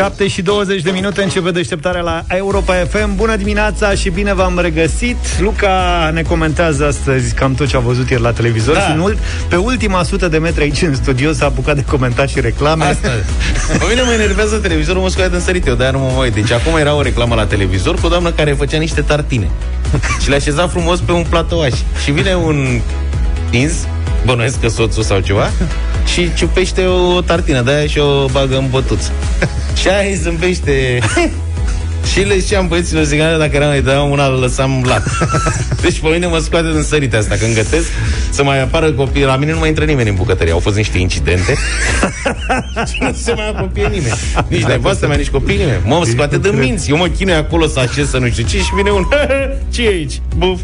7 și 20 de minute începe deșteptarea la Europa FM. Bună dimineața și bine v-am regăsit. Luca ne comentează astăzi cam tot ce a văzut ieri la televizor da. și în ult- pe ultima sută de metri aici în studio s-a apucat de comentat și reclame. Asta. Pe mine mă enervează televizorul, mă scoate din sărit eu, de-aia nu mă uit. Deci acum era o reclamă la televizor cu o doamnă care făcea niște tartine. și le așeza frumos pe un platouaș. Și vine un ins, bănuiesc că soțul sau ceva, și ciupește o tartină de aia și o bagă în bătuț. și aia îi zâmbește și le știam băieților zigană dacă eram îi dădeam una, îl lăsam lat. Deci pe mine mă scoate din sărite asta când gătesc să mai apară copii. La mine nu mai intră nimeni în bucătărie. Au fost niște incidente. și nu se mai apropie nimeni. Nici nevastă mea, nici copii nimeni. Mă scoate din minți. Eu mă chinui acolo să așez să nu știu ce și vine un ce e aici? Buf.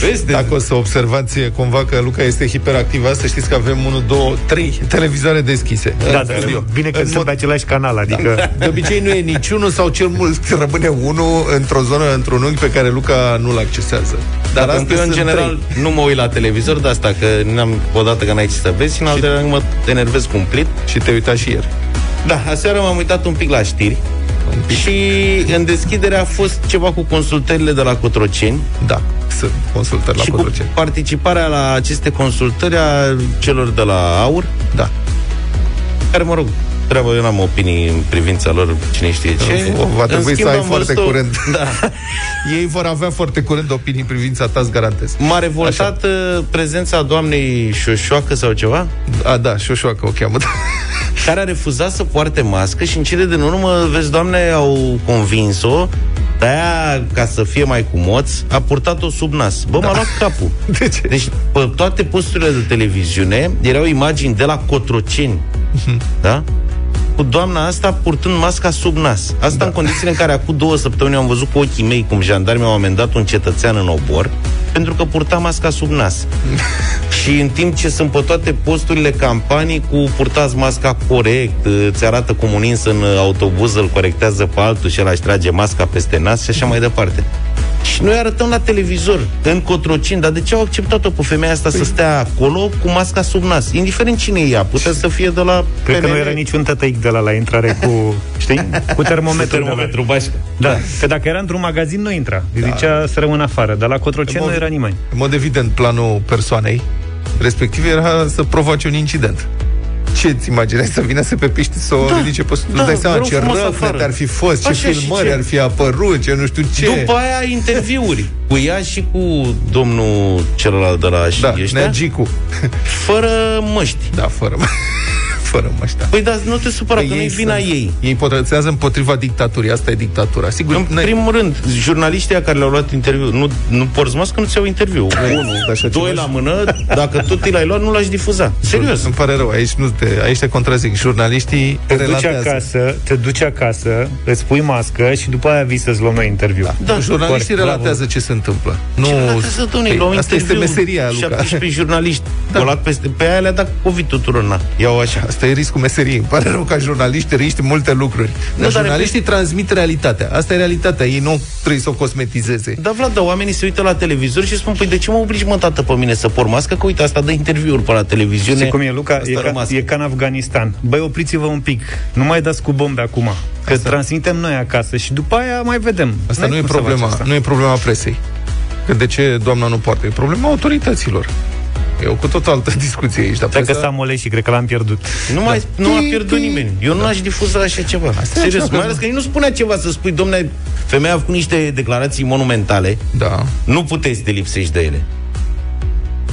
Vezi, Dacă o să observați cumva că Luca este hiperactiv, asta știți că avem 1, 2, 3 televizoare deschise. Da, da, bine că În sunt mod- pe același canal, adică... De obicei nu e niciunul sau cel mult rămâne unul într-o zonă, într-un unghi pe care Luca nu-l accesează. Dar astăzi pentru că eu, în sunt general, trei. nu mă uit la televizor de asta, că n-am odată că n-ai ce să vezi și în altă mă enervez cumplit. Și te uita și ieri. Da, aseară m-am uitat un pic la știri și în deschidere a fost ceva cu consultările de la Cotroceni Da, sunt consultări la și cu Cotroceni. participarea la aceste consultări a celor de la AUR, Da. care, mă rog, treaba, eu n-am opinii în privința lor, cine știe ce. O, va În trebui schimb, să ai am foarte văzut-o- curând. Da. Ei vor avea foarte curând opinii în privința ta, îți garantez. M-a revoltat uh, prezența doamnei Șoșoacă sau ceva, A, da, șoșoacă o cheamă. care a refuzat să poarte mască și în cele din urmă, vezi, doamne, au convins-o de aia, ca să fie mai cu moț, a purtat-o sub nas. Bă, m-a luat capul. De ce? Deci, pe toate posturile de televiziune erau imagini de la Cotroceni, da? Cu doamna asta purtând masca sub nas. Asta da. în condițiile în care acum două săptămâni am văzut cu ochii mei cum jandarmii au amendat un cetățean în obor pentru că purta masca sub nas. și în timp ce sunt pe toate posturile campanii cu purtați masca corect, îți arată cum un ins în autobuz îl corectează pe altul și el își trage masca peste nas și așa mai departe. Și noi arătăm la televizor, în Cotrocin, dar de ce au acceptat-o pe femeia asta Păi- să stea acolo cu masca sub nas? Indiferent cine e ea, putea să fie de la Cred că nu PNL. era niciun tătăic de la la intrare cu, știi, cu termometru. termometru bașcă. Da, că dacă era într-un magazin, nu intra. Îi zicea să rămână afară, dar la Cotroceni În nu mod- era nimeni. În mod evident, planul persoanei respectiv era să provoace un incident. Ce îți imaginezi să vină să pe piște să o Da, ridice pe sus? da, Îți dai seama vreau ce frumos răfnet afară. ar fi fost, ce Așa și filmări ce? ar fi apărut, ce nu știu ce. După aia interviuri cu ea și cu domnul celălalt de la da, și ăștia, Neagicu. fără măști. Da, fără, fără măștea. Păi dar nu te supăra, că nu e vina sunt- ei. Ei protestează împotriva dictaturii, asta e dictatura. Sigur, În n-ai- primul rând, jurnaliștii ăia care le-au luat interviu, nu, nu porți mască, nu-ți iau interviu. Unu, așa doi ceva la mână, dacă tot ți l-ai luat, nu l-aș difuza. Serios. Îmi pare rău, aici, nu te, aici te contrazic. Jurnaliștii Te duci relatează. acasă, te duci acasă, îți pui mască și după aia vii să-ți luăm noi interviu. Da, Jurnaliștii corect, relatează ce se întâmplă. Nu, Ce relatează, domnule, Păi, la un asta este interviu, meseria, Luca. 17 jurnaliști. Da. luat peste, pe aia le-a dat COVID tuturor, na. Iau așa. Asta e riscul meseriei. Îmi pare rău ca jurnaliști riști multe lucruri. Dar dar jurnaliștii transmit realitatea. Asta e realitatea. Ei nu trebuie să o cosmetizeze. Da, Vlad, dar oamenii se uită la televizor și spun, păi de ce mă obligi mă tată pe mine să por mască? Că uite, asta dă interviuri pe la televiziune. Știi cum e, Luca? Asta E ca, rămas. e ca în Afganistan. Băi, opriți-vă un pic. Nu mai dați cu bombe acum. Că Asta- transmitem noi acasă și după aia mai vedem. Asta N-ai nu e, cum să faci problema, asta. nu e problema presei. Că de ce doamna nu poartă? E problema autorităților. E o cu tot altă discuție aici. Dar Dacă presa- s-a moles și cred că l-am pierdut. Nu, mai, Da. nu a Ti, pierdut ti. nimeni. Eu nu aș difuza așa ceva. e Serios, așa, mai că- ales că nici nu spunea ceva să spui, domne, femeia a făcut niște declarații monumentale, Da. nu puteți să te lipsești de ele.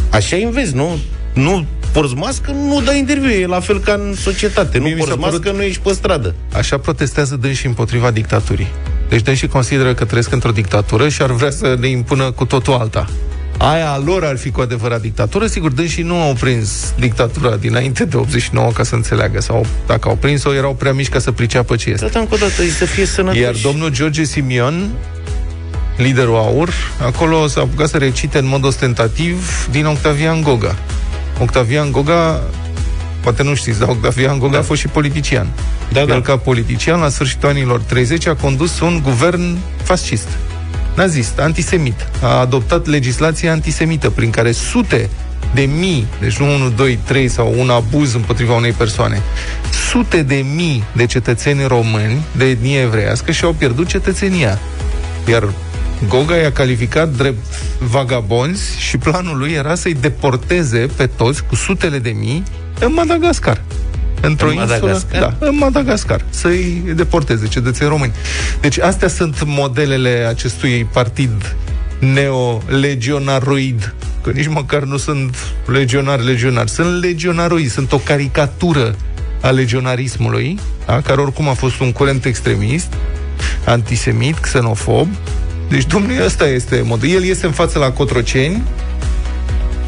Așa înveți, nu? Nu porți mască, nu dai interviu. E la fel ca în societate. Nu Mie mi porți s-a părut- mască, nu ești pe stradă. Așa protestează dânsi împotriva dictaturii. Deci dânsi consideră că trăiesc într-o dictatură și ar vrea să ne impună cu totul alta. Aia a lor ar fi cu adevărat dictatură. Sigur, dânsi nu au prins dictatura dinainte de 89 ca să înțeleagă. Sau dacă au prins-o, erau prea mici ca să priceapă ce este. Tot încă o dată, e să fie sănătoși. Iar domnul George Simion, liderul AUR, acolo s-a apucat să recite în mod ostentativ din Octavian Goga. Octavian Goga, poate nu știți, dar Octavian Goga da. a fost și politician. Da, El da. ca politician, la sfârșitul anilor 30, a condus un guvern fascist, nazist, antisemit. A adoptat legislație antisemită, prin care sute de mii, deci nu 1, 2, 3 sau un abuz împotriva unei persoane, sute de mii de cetățeni români de etnie evreiască și-au pierdut cetățenia. Iar Goga i-a calificat drept vagabonzi și planul lui era să-i deporteze pe toți cu sutele de mii în Madagascar. Într-o În insulă, Madagascar? da, în Madagascar, să-i deporteze cetățeni români. Deci astea sunt modelele acestui partid neo-legionaroid, că nici măcar nu sunt legionari legionari, sunt legionaroid, sunt o caricatură a legionarismului, da, care oricum a fost un curent extremist, antisemit, xenofob. Deci, domnule, ăsta este modul. El iese în față la Cotroceni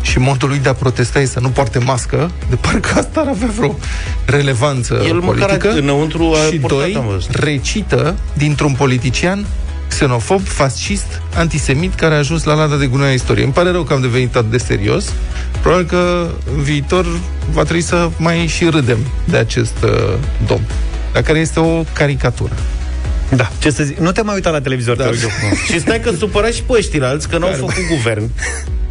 și modul lui de a protesta este să nu poarte mască, de parcă asta ar avea vreo relevanță El măcar politică. înăuntru a și portat, doi, am văzut. recită dintr-un politician xenofob, fascist, antisemit, care a ajuns la lada de gunoi a istoriei. Îmi pare rău că am devenit atât de serios. Probabil că în viitor va trebui să mai și râdem de acest uh, domn, dar care este o caricatură. Da, ce să zic, nu te mai uita la televizor, Da. te rog eu frumos. Și stai că supăra și pe ăștia alți că n-au Care, făcut guvern.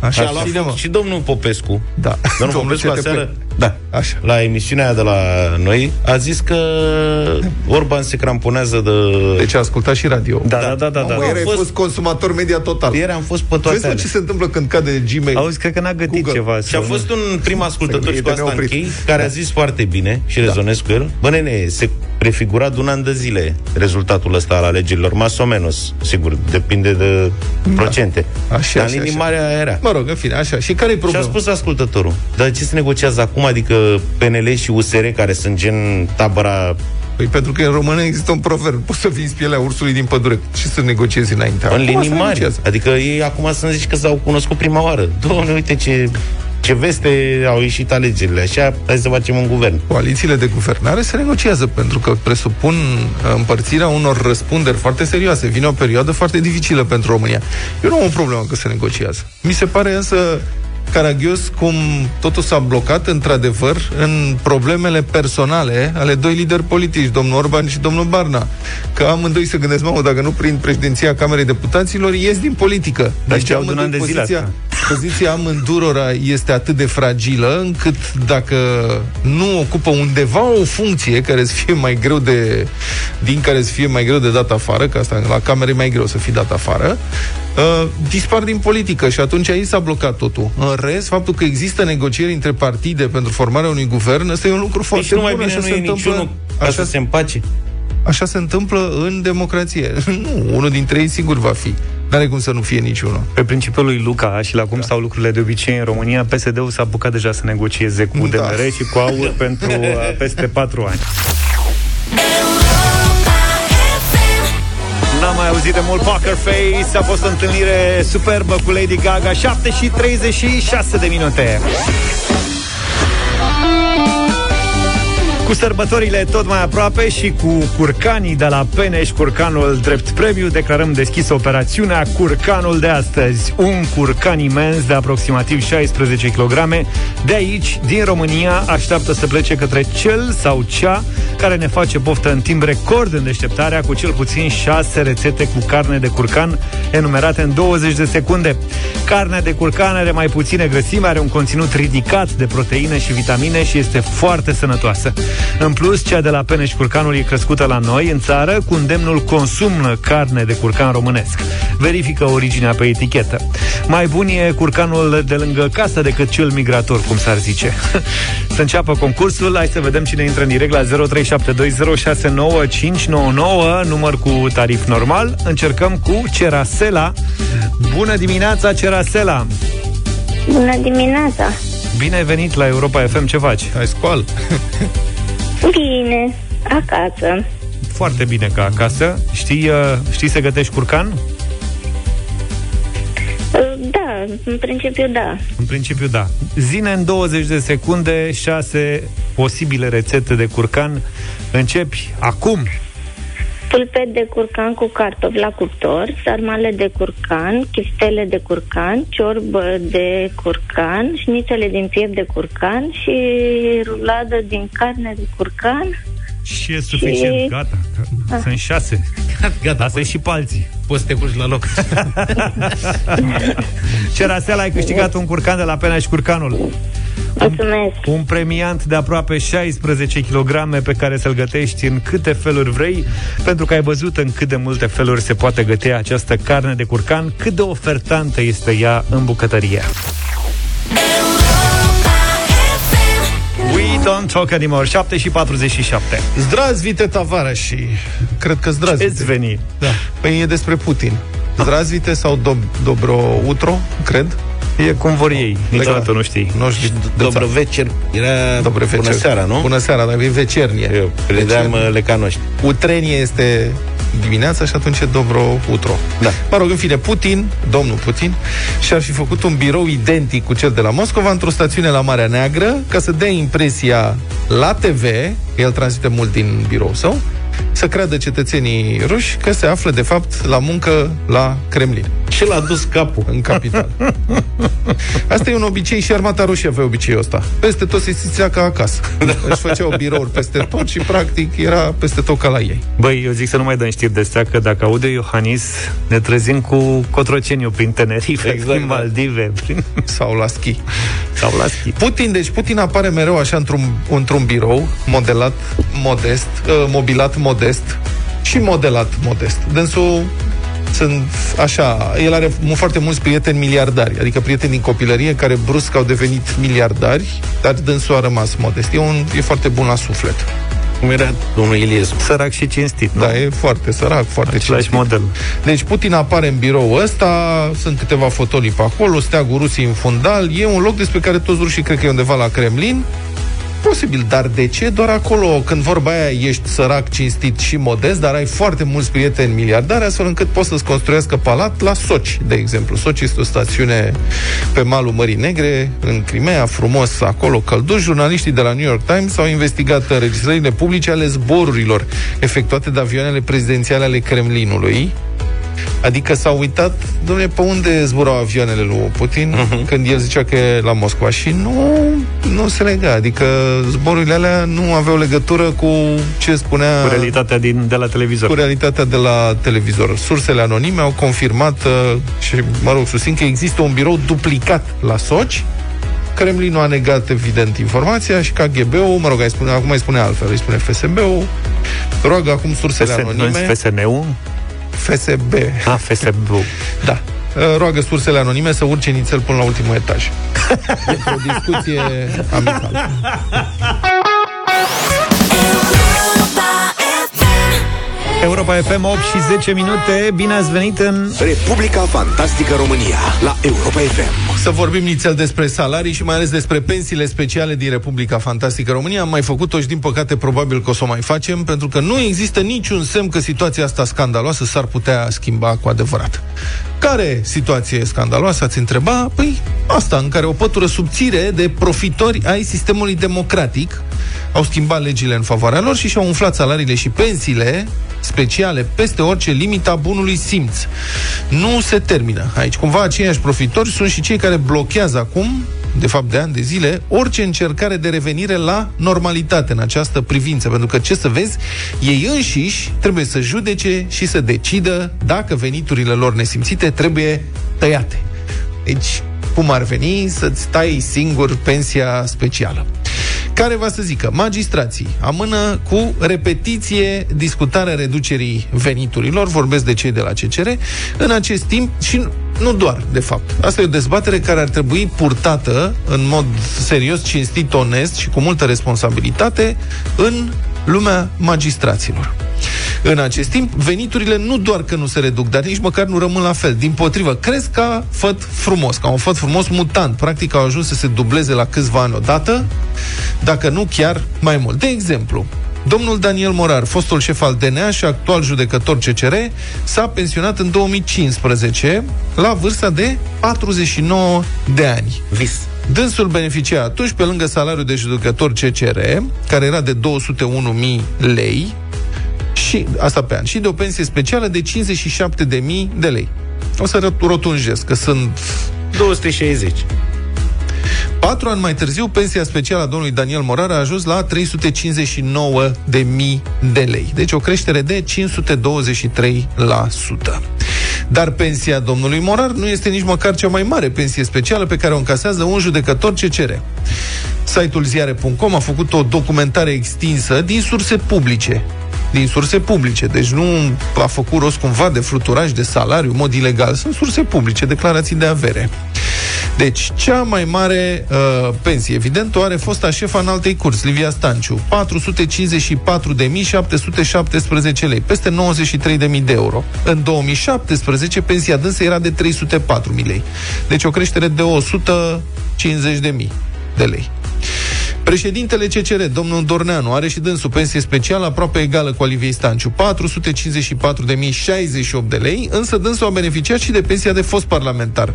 Așa, Și a luat Bine, mă. și domnul Popescu. Da. Domnul Domnul Popescu CTP. aseară, da, Așa. la emisiunea aia de la noi, a zis că Orban se cramponează de... Deci a ascultat și radio. Da, da, da, da, da. Mă, Au ieri ai fost- fost consumator media total. Ieri am fost pe toate Vezi mă, alea. ce se întâmplă când cade Gmail? Auzi, cred că n-a gătit Google. ceva. Și a să- fost un prim ascultător E și de cu asta neoprit. închei, care a zis foarte bine și rezonez cu el. Bă, nene, se prefigura de un an de zile rezultatul ăsta al alegerilor, mas o menos, sigur, depinde de procente. Așa, Dar așa, în linii așa. mare aia era. Mă rog, în fine, așa. Și care e Și a problema? spus ascultătorul, dar ce se negociază acum? Adică PNL și USR, care sunt gen tabăra Păi pentru că în română există un proverb. Poți să fii în pielea ursului din pădure și să negociezi înainte. în Acum linii se mari. negociază. Adică ei acum să zici că s-au cunoscut prima oară. Doamne, uite ce, ce veste au ieșit alegerile. Așa, hai să facem un guvern. Coalițiile de guvernare se negociază pentru că presupun uh, împărțirea unor răspunderi foarte serioase. Vine o perioadă foarte dificilă pentru România. Eu nu am o problemă că se negociază. Mi se pare însă caragios cum totul s-a blocat, într-adevăr, în problemele personale ale doi lideri politici, domnul Orban și domnul Barna. Că amândoi se gândesc, mamă, dacă nu prind președinția Camerei Deputaților, ies din politică. Dar știau de un amândoi an de zile poziția, asta. poziția amândurora este atât de fragilă încât dacă nu ocupă undeva o funcție care să fie mai greu de din care să fie mai greu de dat afară, că asta la camere e mai greu să fii dat afară, uh, dispar din politică și atunci aici s-a blocat totul. În rest, faptul că există negocieri între partide pentru formarea unui guvern, ăsta e un lucru Păi foarte și nu mai bun. bine așa, nu se e întâmplă, niciunul ca așa, să se împace. așa se întâmplă în democrație. nu, unul dintre ei sigur va fi. N-are cum să nu fie niciunul. Pe principiul lui Luca și la cum stau lucrurile de obicei în România, PSD-ul s-a apucat deja să negocieze cu Da. DMR și cu AUR pentru uh, peste 4 ani. N-am mai auzit de mult Poker Face. A fost o întâlnire superbă cu Lady Gaga. 7 și 36 de minute Cu sărbătorile tot mai aproape și cu curcanii de la Peneș, curcanul drept premiu, declarăm deschis operațiunea Curcanul de astăzi. Un curcan imens de aproximativ 16 kg. De aici, din România, așteaptă să plece către cel sau cea care ne face poftă în timp record în deșteptarea cu cel puțin 6 rețete cu carne de curcan enumerate în 20 de secunde. Carnea de curcan are mai puține grăsime, are un conținut ridicat de proteine și vitamine și este foarte sănătoasă. În plus, cea de la Peneș Curcanul e crescută la noi, în țară, cu îndemnul consumă carne de curcan românesc. Verifică originea pe etichetă. Mai bun e curcanul de lângă casă decât cel migrator, cum s-ar zice. să înceapă concursul, hai să vedem cine intră în direct la 0372069599, număr cu tarif normal. Încercăm cu Cerasela. Bună dimineața, Cerasela! Bună dimineața! Bine ai venit la Europa FM, ce faci? Hai, scoal. Bine, acasă. Foarte bine ca acasă. Știi, uh, știi să gătești curcan? Da, în principiu da. În principiu, da. Zine în 20 de secunde 6 posibile rețete de curcan. Începi acum. Pulpet de curcan cu cartofi la cuptor, sarmale de curcan, chiftele de curcan, ciorbă de curcan, șnițele din piept de curcan și ruladă din carne de curcan Și e suficient, Și- gata. că Sunt șase. Gata, Asta e și palții. poți să te culci la loc. Cerasel, ai câștigat un curcan de la Pena și Curcanul. Mulțumesc. Un premiant de aproape 16 kg pe care să-l gătești în câte feluri vrei, pentru că ai văzut în cât de multe feluri se poate găti această carne de curcan, cât de ofertantă este ea în bucătărie. We don't talk anymore. 7 și 47. Zdrazvite Tavarași. Cred că zdrazvite. Ce-ți veni? Da. Păi e despre Putin. Zdrazvite sau Dob- Dobro Utro, cred. E cum vor ei. Niciodată nu știi. Nu știu. de Dobro vecer. Era Dobre bună seara, nu? Bună seara, dar e vecernie. Eu credeam uh, lecanoști. Utrenie este dimineața și atunci e Dobro Utro. Da. Mă rog, în fine, Putin, domnul Putin, și-ar fi făcut un birou identic cu cel de la Moscova într-o stațiune la Marea Neagră ca să dea impresia la TV, el transmite mult din birou său, să creadă cetățenii ruși că se află, de fapt, la muncă la Kremlin, Și l-a dus capul. în capital. Asta e un obicei și armata rușie avea obiceiul ăsta. Peste tot se simțea ca acasă. Își făceau birouri peste tot și, practic, era peste tot ca la ei. Băi, eu zic să nu mai dăm știri de astea, că dacă aude Iohannis, ne trezim cu Cotroceniu prin Tenerife, Exact, prin da. Maldive, prin... Sau la schi. sau la schi. Putin, deci Putin apare mereu așa într-un, într-un birou modelat modest, uh, mobilat modest și modelat modest. Dânsul sunt așa, el are mu- foarte mulți prieteni miliardari, adică prieteni din copilărie care brusc au devenit miliardari, dar dânsul a rămas modest. E, un, e foarte bun la suflet. Cum era domnul Iliescu. Sărac și cinstit, nu? Da, e foarte sărac, foarte Același cinstit. model. Deci Putin apare în birou ăsta, sunt câteva fotolii pe acolo, steagul Rusiei în fundal, e un loc despre care toți rușii cred că e undeva la Kremlin. Posibil, dar de ce doar acolo, când vorba aia ești sărac, cinstit și modest, dar ai foarte mulți prieteni miliardari, astfel încât poți să-ți construiască palat la Soci, de exemplu. Soci este o stațiune pe malul Mării Negre, în Crimea, frumos acolo, călduș. Jurnaliștii de la New York Times au investigat înregistrările publice ale zborurilor efectuate de avioanele prezidențiale ale Kremlinului, Adică s-au uitat, domnule, pe unde zburau avioanele lui Putin uh-huh. când el zicea că e la Moscova și nu, nu se lega. Adică zborurile alea nu aveau legătură cu ce spunea Cu realitatea din, de la televizor. cu realitatea de la televizor. Sursele anonime au confirmat uh, și, mă rog, susțin că există un birou duplicat la Soci. Kremlinul a negat, evident, informația și KGB-ul, mă rog, îi spune, acum îi spune altfel, îi spune FSB-ul, roagă acum sursele FSN, nu anonime. FSN-ul? FSB. Ah, FSB-ul. Da. Uh, Roagă sursele anonime să urce nițel până la ultimul etaj. Într-o discuție amicală. Europa FM 8 și 10 minute Bine ați venit în... Republica Fantastică România la Europa FM. Să vorbim nițel despre salarii și mai ales despre pensiile speciale din Republica Fantastică România. Am mai făcut-o și din păcate probabil că o să o mai facem, pentru că nu există niciun semn că situația asta scandaloasă s-ar putea schimba cu adevărat. Care situație scandaloasă ați întreba? Păi asta, în care o pătură subțire de profitori ai sistemului democratic au schimbat legile în favoarea lor și și-au umflat salariile și pensiile speciale peste orice limită a bunului simț. Nu se termină aici. Cumva aceiași profitori sunt și cei care blochează acum de fapt de ani de zile, orice încercare de revenire la normalitate în această privință. Pentru că, ce să vezi, ei înșiși trebuie să judece și să decidă dacă veniturile lor nesimțite trebuie tăiate. Deci, cum ar veni să-ți tai singur pensia specială care va să zică, magistrații amână cu repetiție discutarea reducerii veniturilor, vorbesc de cei de la CCR, în acest timp și nu doar, de fapt. Asta e o dezbatere care ar trebui purtată în mod serios, cinstit, onest și cu multă responsabilitate în lumea magistraților. În acest timp, veniturile nu doar că nu se reduc, dar nici măcar nu rămân la fel. Din potrivă, cresc ca făt frumos, ca un făt frumos mutant. Practic au ajuns să se dubleze la câțiva ani odată, dacă nu chiar mai mult. De exemplu, Domnul Daniel Morar, fostul șef al DNA și actual judecător CCR, s-a pensionat în 2015 la vârsta de 49 de ani. Vis. Dânsul beneficia atunci, pe lângă salariul de judecător CCR, care era de 201.000 lei, și asta pe an, și de o pensie specială de 57.000 de lei. O să rotunjesc, că sunt 260. Patru ani mai târziu, pensia specială a domnului Daniel Morar a ajuns la 359 de mii de lei. Deci o creștere de 523%. Dar pensia domnului Morar nu este nici măcar cea mai mare pensie specială pe care o încasează un judecător CCR. Site-ul ziare.com a făcut o documentare extinsă din surse publice din surse publice. Deci nu a făcut rost cumva de fluturaj de salariu, mod ilegal. Sunt surse publice, declarații de avere. Deci, cea mai mare uh, pensie, evident, o are fosta șefa în altei curți, Livia Stanciu, 454.717 lei, peste 93.000 de euro. În 2017, pensia dânsă era de 304.000 lei. Deci o creștere de 150.000 de lei. Președintele CCR, domnul Dorneanu, are și dânsul pensie specială aproape egală cu Oliviei Stanciu, 454.068 de lei, însă dânsul a beneficiat și de pensia de fost parlamentar, 75.396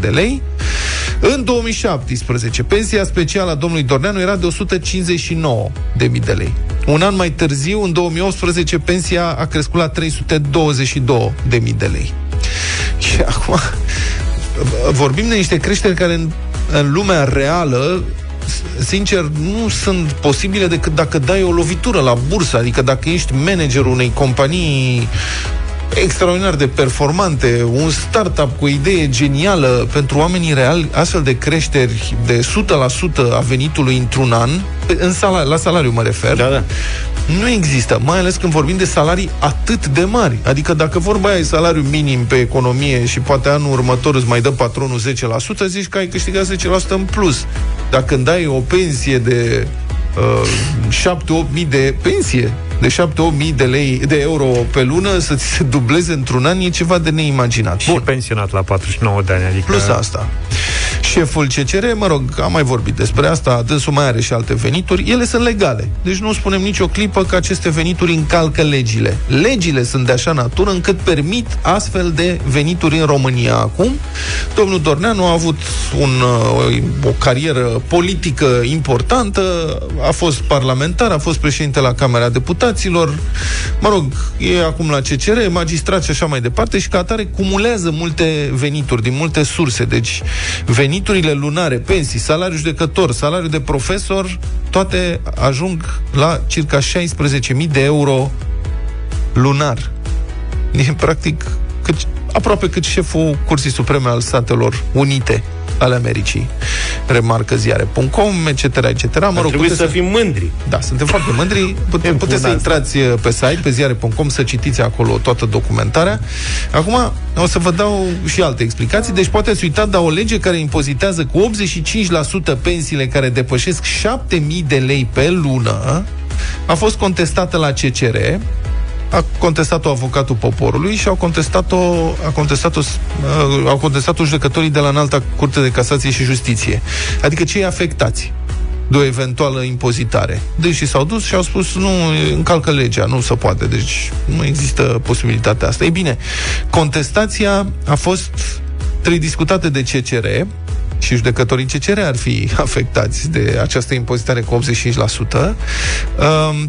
de lei. În 2017, pensia specială a domnului Dorneanu era de 159.000 de lei. Un an mai târziu, în 2018, pensia a crescut la 322.000 de lei. Și acum vorbim de niște creșteri care în în lumea reală sincer, nu sunt posibile decât dacă dai o lovitură la bursă, adică dacă ești managerul unei companii extraordinar de performante, un startup cu o idee genială pentru oamenii reali, astfel de creșteri de 100% a venitului într-un an, în sal- la salariu mă refer, da, da. nu există, mai ales când vorbim de salarii atât de mari. Adică dacă vorba aia e salariu minim pe economie și poate anul următor îți mai dă patronul 10%, zici că ai câștigat 10% în plus. Dacă îmi dai o pensie de uh, 7-8 mii de pensie, de 7-8 mii de, lei, de euro pe lună să ți se dubleze într-un an e ceva de neimaginat. Și Bun. pensionat la 49 de ani, adică... Plus asta. Șeful CCR, mă rog, am mai vorbit despre asta, dânsul mai are și alte venituri, ele sunt legale. Deci nu spunem nicio clipă că aceste venituri încalcă legile. Legile sunt de așa natură încât permit astfel de venituri în România acum. Domnul Dorneanu a avut un, o, o carieră politică importantă, a fost parlamentar, a fost președinte la Camera Deputaților, mă rog, e acum la CCR, magistrat și așa mai departe și ca atare cumulează multe venituri din multe surse. Deci veniturile lunare, pensii, salariu judecător, salariu de profesor, toate ajung la circa 16.000 de euro lunar. E practic cât, aproape cât șeful Cursii Supreme al Statelor Unite ale Americii. Remarcă ziare.com, etc., etc. Mă rog, trebuie să, să fim mândri. Da, suntem foarte mândri. Putem, puteți să intrați uh, pe site, pe ziare.com, să citiți acolo toată documentarea. Acum, o să vă dau și alte explicații. Deci poate ați uitat, dar o lege care impozitează cu 85% pensiile care depășesc 7.000 de lei pe lună a fost contestată la CCR a contestat-o avocatul poporului și au contestat-o, a contestat-o, uh, au contestat-o judecătorii de la înalta curte de casație și justiție. Adică cei afectați de o eventuală impozitare. Deci s-au dus și au spus nu, încalcă legea, nu se poate, deci nu există posibilitatea asta. Ei bine, contestația a fost discutată de CCR, și judecătorii CCR ar fi afectați de această impozitare cu 85%.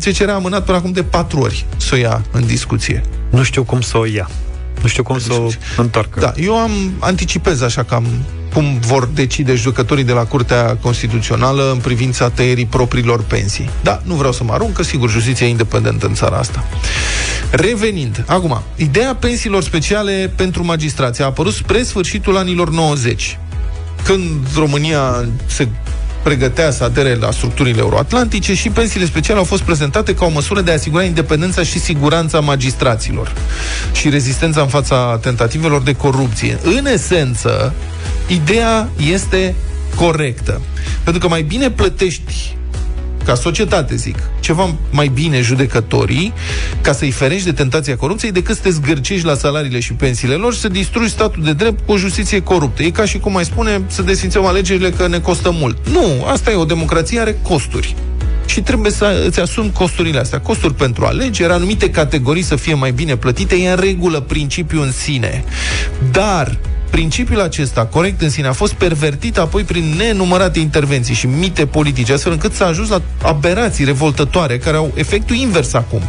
CCR a amânat până acum de patru ori să o ia în discuție. Nu știu cum să o ia. Nu știu cum să o întoarcă. Da, eu am anticipez așa cam cum vor decide judecătorii de la Curtea Constituțională în privința tăierii propriilor pensii. Da, nu vreau să mă arunc, că sigur justiția e independentă în țara asta. Revenind, acum, ideea pensiilor speciale pentru magistrație a apărut spre sfârșitul anilor 90 când România se pregătea să adere la structurile euroatlantice și pensiile speciale au fost prezentate ca o măsură de a asigura independența și siguranța magistraților și rezistența în fața tentativelor de corupție. În esență, ideea este corectă. Pentru că mai bine plătești ca societate, zic, ceva mai bine judecătorii ca să-i ferești de tentația corupției decât să te zgârcești la salariile și pensiile lor și să distrugi statul de drept cu o justiție coruptă. E ca și cum mai spune să desfințăm alegerile că ne costă mult. Nu, asta e o democrație, are costuri și trebuie să îți asumi costurile astea. Costuri pentru alegeri, anumite categorii să fie mai bine plătite, e în regulă principiul în sine. Dar Principiul acesta, corect în sine, a fost pervertit apoi prin nenumărate intervenții și mite politice, astfel încât s-a ajuns la aberații revoltătoare care au efectul invers acum.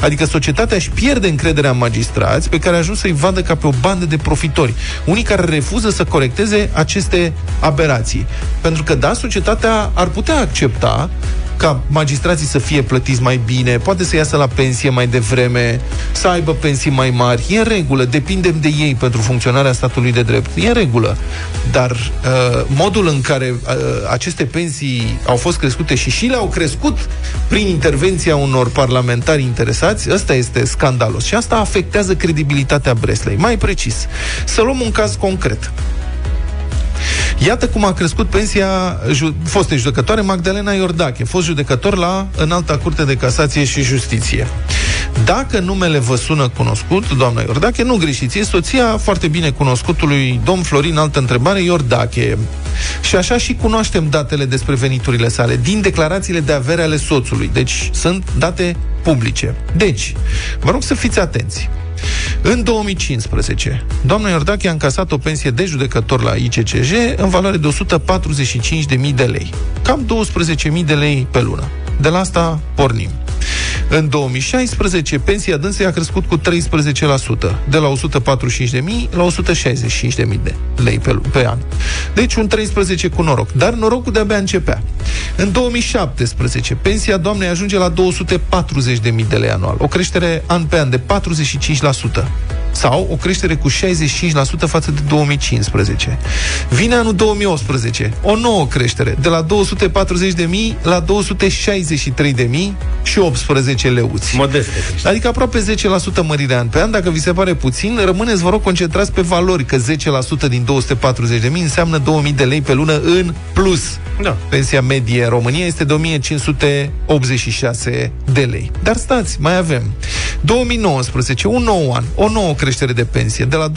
Adică societatea își pierde încrederea în magistrați pe care a ajuns să-i vadă ca pe o bandă de profitori. Unii care refuză să corecteze aceste aberații. Pentru că, da, societatea ar putea accepta ca magistrații să fie plătiți mai bine, poate să iasă la pensie mai devreme, să aibă pensii mai mari. E în regulă, depindem de ei pentru funcționarea statului de drept. E în regulă. Dar uh, modul în care uh, aceste pensii au fost crescute și și le-au crescut prin intervenția unor parlamentari interesați, ăsta este scandalos. Și asta afectează credibilitatea Breslei. Mai precis, să luăm un caz concret. Iată cum a crescut pensia ju- fostei judecătoare Magdalena Iordache, fost judecător la Înalta Curte de Casație și Justiție. Dacă numele vă sună cunoscut, doamna Iordache, nu greșiți, e soția foarte bine cunoscutului domn Florin, altă întrebare, Iordache. Și așa și cunoaștem datele despre veniturile sale din declarațiile de avere ale soțului. Deci sunt date publice. Deci, vă rog să fiți atenți. În 2015, doamna Iordache a încasat o pensie de judecător la ICCJ în valoare de 145.000 de lei. Cam 12.000 de lei pe lună. De la asta pornim. În 2016, pensia dânsei a crescut cu 13%, de la 145.000 la 165.000 de lei pe, pe an. Deci un 13 cu noroc. Dar norocul de-abia începea. În 2017, pensia doamnei ajunge la 240.000 de lei anual, o creștere an pe an de 45% sau o creștere cu 65% față de 2015. Vine anul 2018, o nouă creștere, de la 240.000 la 263.000 și 18 leuți. Modeste. Adică aproape 10% mărire an pe an. Dacă vi se pare puțin, rămâneți, vă rog, concentrați pe valori, că 10% din 240.000 înseamnă 2.000 de lei pe lună în plus. Da. Pensia medie în România este de 1586 de lei. Dar stați, mai avem. 2019, un nou an, o nouă creștere de pensie, de la 263.000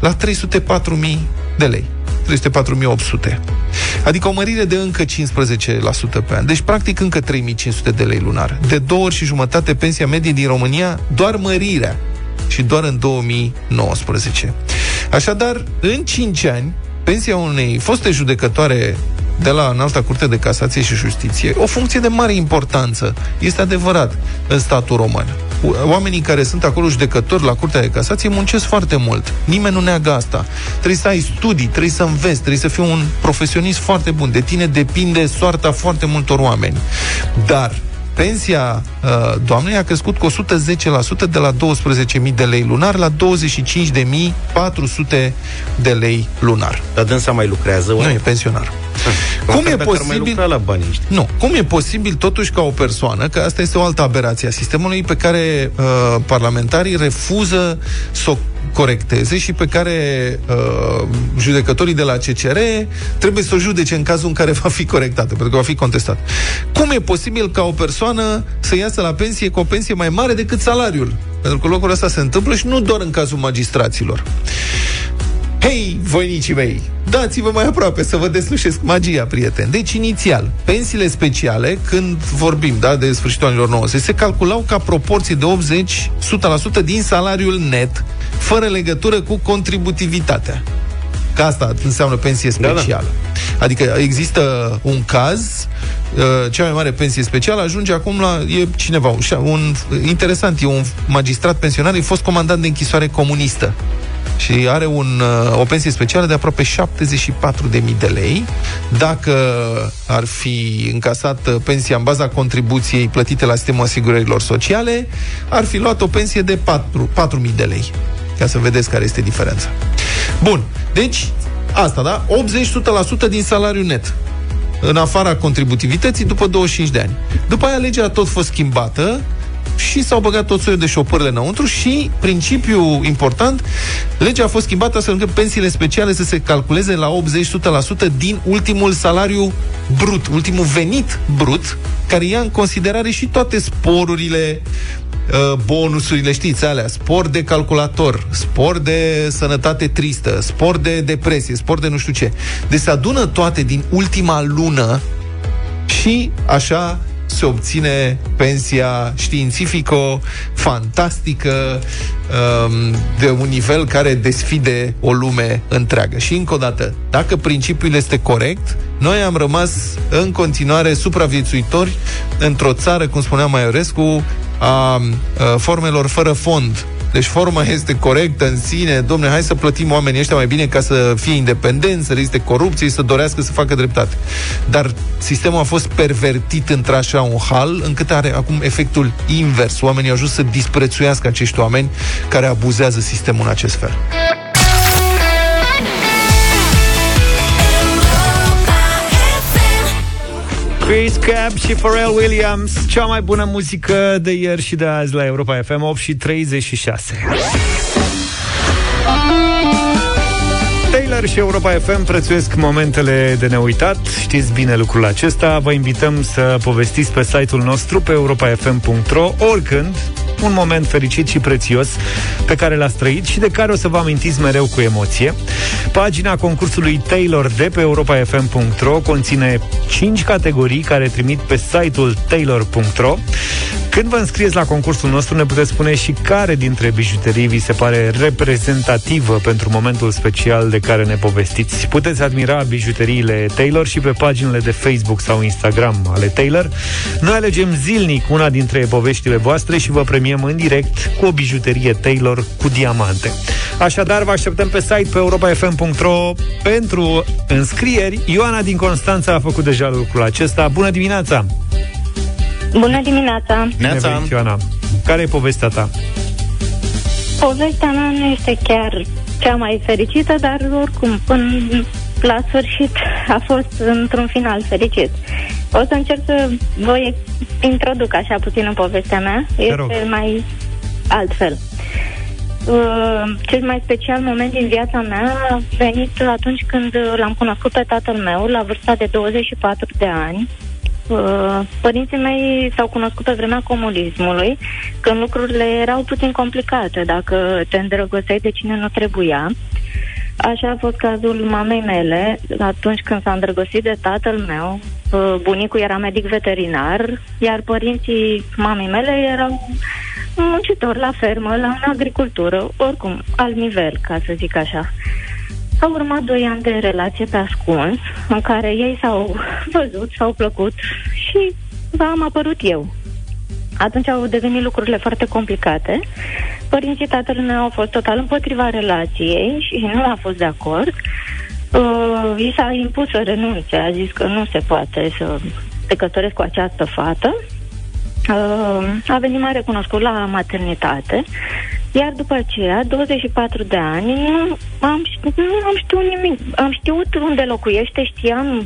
la 304.000 de lei. 304.800. Adică o mărire de încă 15% pe an. Deci, practic, încă 3.500 de lei lunar. De două ori și jumătate pensia medie din România, doar mărirea. Și doar în 2019. Așadar, în 5 ani, pensia unei foste judecătoare de la Înalta Curte de Casație și Justiție, o funcție de mare importanță, este adevărat, în statul român. Oamenii care sunt acolo judecători la Curtea de Casație muncesc foarte mult. Nimeni nu neagă asta. Trebuie să ai studii, trebuie să înveți, trebuie să fii un profesionist foarte bun. De tine depinde soarta foarte multor oameni. Dar pensia uh, doamnei a crescut cu 110% de la 12.000 de lei lunar la 25.400 de lei lunar. Dar dânsa mai lucrează? Nu, e pensionar. Cum e posibil... la banii ăștia. Nu. Cum e posibil totuși ca o persoană, că asta este o altă aberație a sistemului pe care uh, parlamentarii refuză să o corecteze și pe care uh, judecătorii de la CCR trebuie să o judece în cazul în care va fi corectată, pentru că va fi contestat. Cum e posibil ca o persoană să iasă la pensie cu o pensie mai mare decât salariul? Pentru că locul ăsta se întâmplă și nu doar în cazul magistraților. Hei, voinicii mei, dați-vă mai aproape să vă deslușesc magia, prieteni. Deci, inițial, pensiile speciale, când vorbim da, de sfârșitul anilor 90, se calculau ca proporție de 80-100% din salariul net, fără legătură cu contributivitatea. Că asta înseamnă pensie specială. Da, da. Adică există un caz, uh, cea mai mare pensie specială ajunge acum la, e cineva, un, un interesant, e un magistrat pensionar, e fost comandant de închisoare comunistă și are un, uh, o pensie specială de aproape 74.000 de lei. Dacă ar fi încasat uh, pensia în baza contribuției plătite la sistemul asigurărilor sociale, ar fi luat o pensie de 4, 4.000 de lei. Ca să vedeți care este diferența. Bun, deci asta, da? 80-100% din salariul net în afara contributivității după 25 de ani. După aia legea a tot fost schimbată și s-au băgat tot soiul de șopările înăuntru și principiul important, legea a fost schimbată astfel încât pensiile speciale să se calculeze la 80-100% din ultimul salariu brut, ultimul venit brut, care ia în considerare și toate sporurile, uh, bonusurile, știți, alea, spor de calculator, spor de sănătate tristă, spor de depresie, spor de nu știu ce. Deci se adună toate din ultima lună și așa se obține pensia științifico-fantastică um, de un nivel care desfide o lume întreagă. Și încă o dată, dacă principiul este corect, noi am rămas în continuare supraviețuitori într-o țară, cum spunea Maiorescu, a, a formelor fără fond deci forma este corectă în sine, domne, hai să plătim oamenii ăștia mai bine ca să fie independenți, să reziste corupției, să dorească să facă dreptate. Dar sistemul a fost pervertit într-așa un hal, încât are acum efectul invers. Oamenii au ajuns să disprețuiască acești oameni care abuzează sistemul în acest fel. Chris Cab și Pharrell Williams Cea mai bună muzică de ieri și de azi la Europa FM 8 și 36 Taylor și Europa FM prețuiesc momentele de neuitat. Știți bine lucrul acesta. Vă invităm să povestiți pe site-ul nostru pe europafm.ro oricând un moment fericit și prețios pe care l-ați trăit și de care o să vă amintiți mereu cu emoție. Pagina concursului Taylor de pe europafm.ro conține 5 categorii care trimit pe site-ul taylor.ro. Când vă înscrieți la concursul nostru, ne puteți spune și care dintre bijuterii vi se pare reprezentativă pentru momentul special de care ne povestiți. Puteți admira bijuteriile Taylor și pe paginile de Facebook sau Instagram ale Taylor. Noi alegem zilnic una dintre poveștile voastre și vă premiem în direct cu o bijuterie Taylor cu diamante. Așadar, vă așteptăm pe site pe europafm.ro pentru înscrieri. Ioana din Constanța a făcut deja lucrul acesta. Bună dimineața! Bună dimineața! Neața. Ioana. Care e povestea ta? Povestea mea nu este chiar cea mai fericită, dar oricum, până la sfârșit a fost într-un final fericit. O să încerc să vă introduc așa puțin în povestea mea. Te rog. Este mai altfel. Uh, cel mai special moment din viața mea a venit atunci când l-am cunoscut pe tatăl meu la vârsta de 24 de ani. Uh, Părinții mei s-au cunoscut pe vremea comunismului, când lucrurile erau puțin complicate, dacă te îndrăgosteai de cine nu trebuia. Așa a fost cazul mamei mele, atunci când s-a îndrăgostit de tatăl meu. Uh, Bunicul era medic veterinar, iar părinții mamei mele erau muncitori la fermă, la în agricultură, oricum, alt nivel, ca să zic așa. Au urmat doi ani de relație pe ascuns, în care ei s-au văzut, s-au plăcut și am apărut eu. Atunci au devenit lucrurile foarte complicate. Părinții tatălui meu au fost total împotriva relației și nu a fost de acord. Uh, i s-a impus să renunțe, a zis că nu se poate să te căsătoresc cu această fată. Uh, a venit mai recunoscut la maternitate, iar după aceea, 24 de ani, nu am, ști- nu am știut nimic. Am știut unde locuiește, știam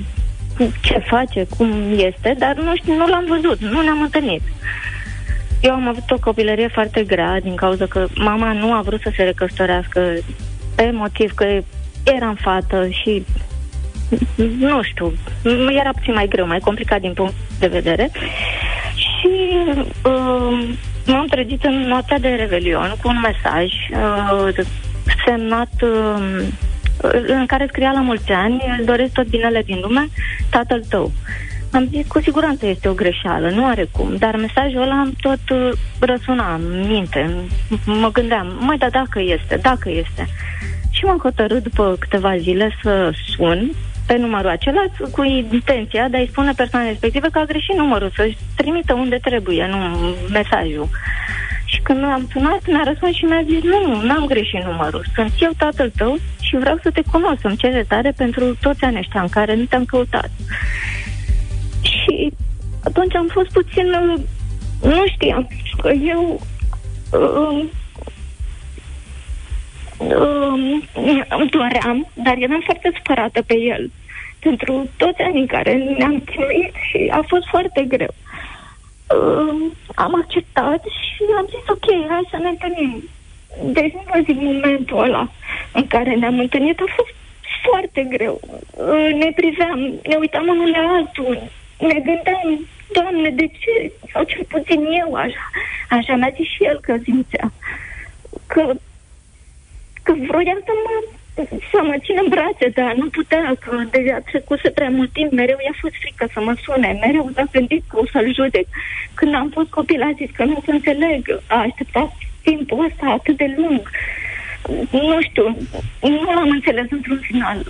ce face, cum este, dar nu, știu, nu l-am văzut, nu ne-am întâlnit. Eu am avut o copilărie foarte grea din cauza că mama nu a vrut să se recăsătorească pe motiv că eram fată și nu știu, era puțin mai greu, mai complicat din punct de vedere. Și uh, m-am trezit în noaptea de revelion cu un mesaj uh, semnat uh, în care scria la mulți ani, îți doresc tot binele din lume, tatăl tău. Am zis, cu siguranță este o greșeală, nu are cum, dar mesajul ăla am tot uh, răsuna în minte, m- mă gândeam, mai da, dacă este, dacă este. Și m-am hotărât după câteva zile să sun pe numărul acela cu intenția de a-i spune persoanei respective că a greșit numărul, să-și trimită unde trebuie, nu mesajul. Și când am sunat, mi-a răspuns și mi-a zis, nu, n-am greșit numărul, sunt eu tatăl tău și vreau să te cunosc, să-mi cer iertare pentru toți anii ăștia în care nu te-am căutat. Și atunci am fost puțin, uh, nu știam, că eu uh, uh, îmi doream, dar eram foarte supărată pe el pentru toți anii în care ne-am chinuit și a fost foarte greu. Uh, am acceptat și am zis ok, hai să ne întâlnim. Deci nu vă zic momentul ăla în care ne-am întâlnit a fost foarte greu. Uh, ne priveam, ne uitam unul la altul, ne gândeam, Doamne, de ce? Sau cel puțin eu așa. Așa mi-a zis și el că simțea. Că, că vroia să mă să mă țin în brațe, dar nu putea, că deja trecuse prea mult timp, mereu i-a fost frică să mă sune, mereu s-a gândit că o să-l judec. Când am fost copil, a zis că nu o să înțeleg, a așteptat timpul ăsta atât de lung. Nu știu, nu l-am înțeles într-un final.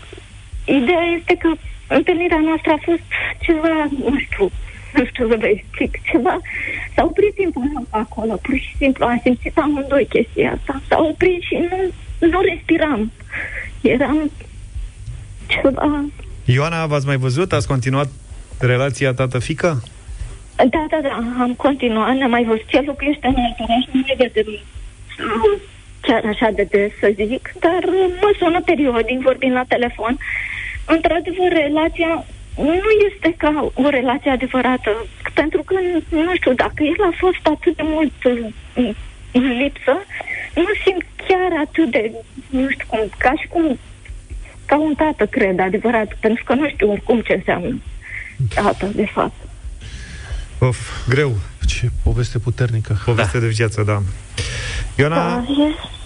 Ideea este că întâlnirea noastră a fost ceva, nu știu, nu știu să vă explic, ceva, s-a oprit timpul acolo, pur și simplu am simțit amândoi chestia asta, s-a oprit și nu, nu respiram. Eram ceva... Ioana, v-ați mai văzut? Ați continuat relația tată-fică? Da, da, da, am continuat, ne-am mai văzut. El locuiește în alt oraș, nu ne vedem chiar așa de des, să zic, dar mă sună periodic, vorbind la telefon. Într-adevăr, relația nu este ca o relație adevărată, pentru că, nu știu, dacă el a fost atât de mult în lipsă, nu simt chiar atât de, nu știu cum, ca și cum, ca un tată, cred, adevărat, pentru că nu știu oricum ce înseamnă tată, de fapt. Of, greu. Ce poveste puternică. Poveste da. de viață, da. Ioana, da,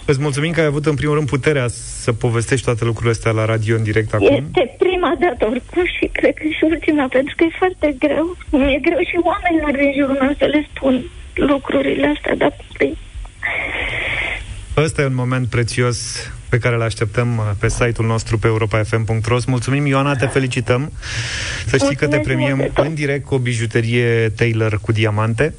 îți mulțumim că ai avut în primul rând puterea să povestești toate lucrurile astea la radio în direct acum. Este prima dată oricum și cred că și ultima, pentru că e foarte greu. Mi-e greu și oamenilor din jurul meu să le spun lucrurile astea, dar Ăsta e un moment prețios pe care îl așteptăm uh, pe site-ul nostru pe europa.fm.ro. Mulțumim, Ioana, te felicităm. Să știi că te premiem în direct cu o bijuterie Taylor cu diamante.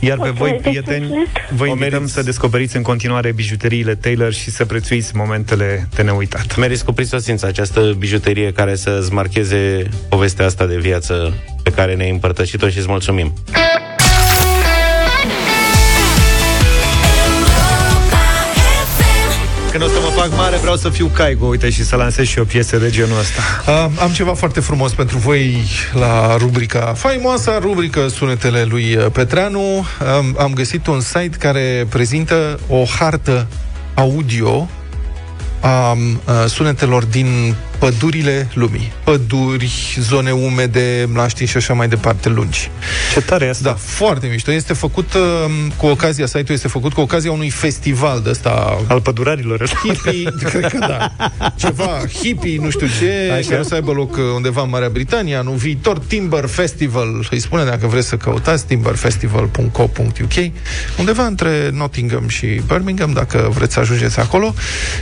Iar pe voi, prieteni, vă invităm să descoperiți în continuare bijuteriile Taylor și să prețuiți momentele de neuitat. Meriți cu prisosință această bijuterie care să-ți marcheze povestea asta de viață pe care ne-ai împărtășit-o și îți mulțumim. Când o să mă fac mare, vreau să fiu Caigo, uite, și să lansez și o piesă de genul ăsta. Uh, am ceva foarte frumos pentru voi la rubrica faimoasa, rubrică Sunetele lui Petreanu. Uh, am găsit un site care prezintă o hartă audio a, a sunetelor din pădurile lumii. Păduri, zone umede, mlaștini și așa mai departe lungi. Ce tare e asta! Da, foarte mișto. Este făcut uh, cu ocazia, site-ul este făcut cu ocazia unui festival de ăsta... Al pădurarilor. Hippie, cred că da. Ceva hippie, nu știu ce, așa. care să aibă loc uh, undeva în Marea Britanie, anul viitor, Timber Festival. Îi spune dacă vreți să căutați, timberfestival.co.uk undeva între Nottingham și Birmingham, dacă vreți să ajungeți acolo.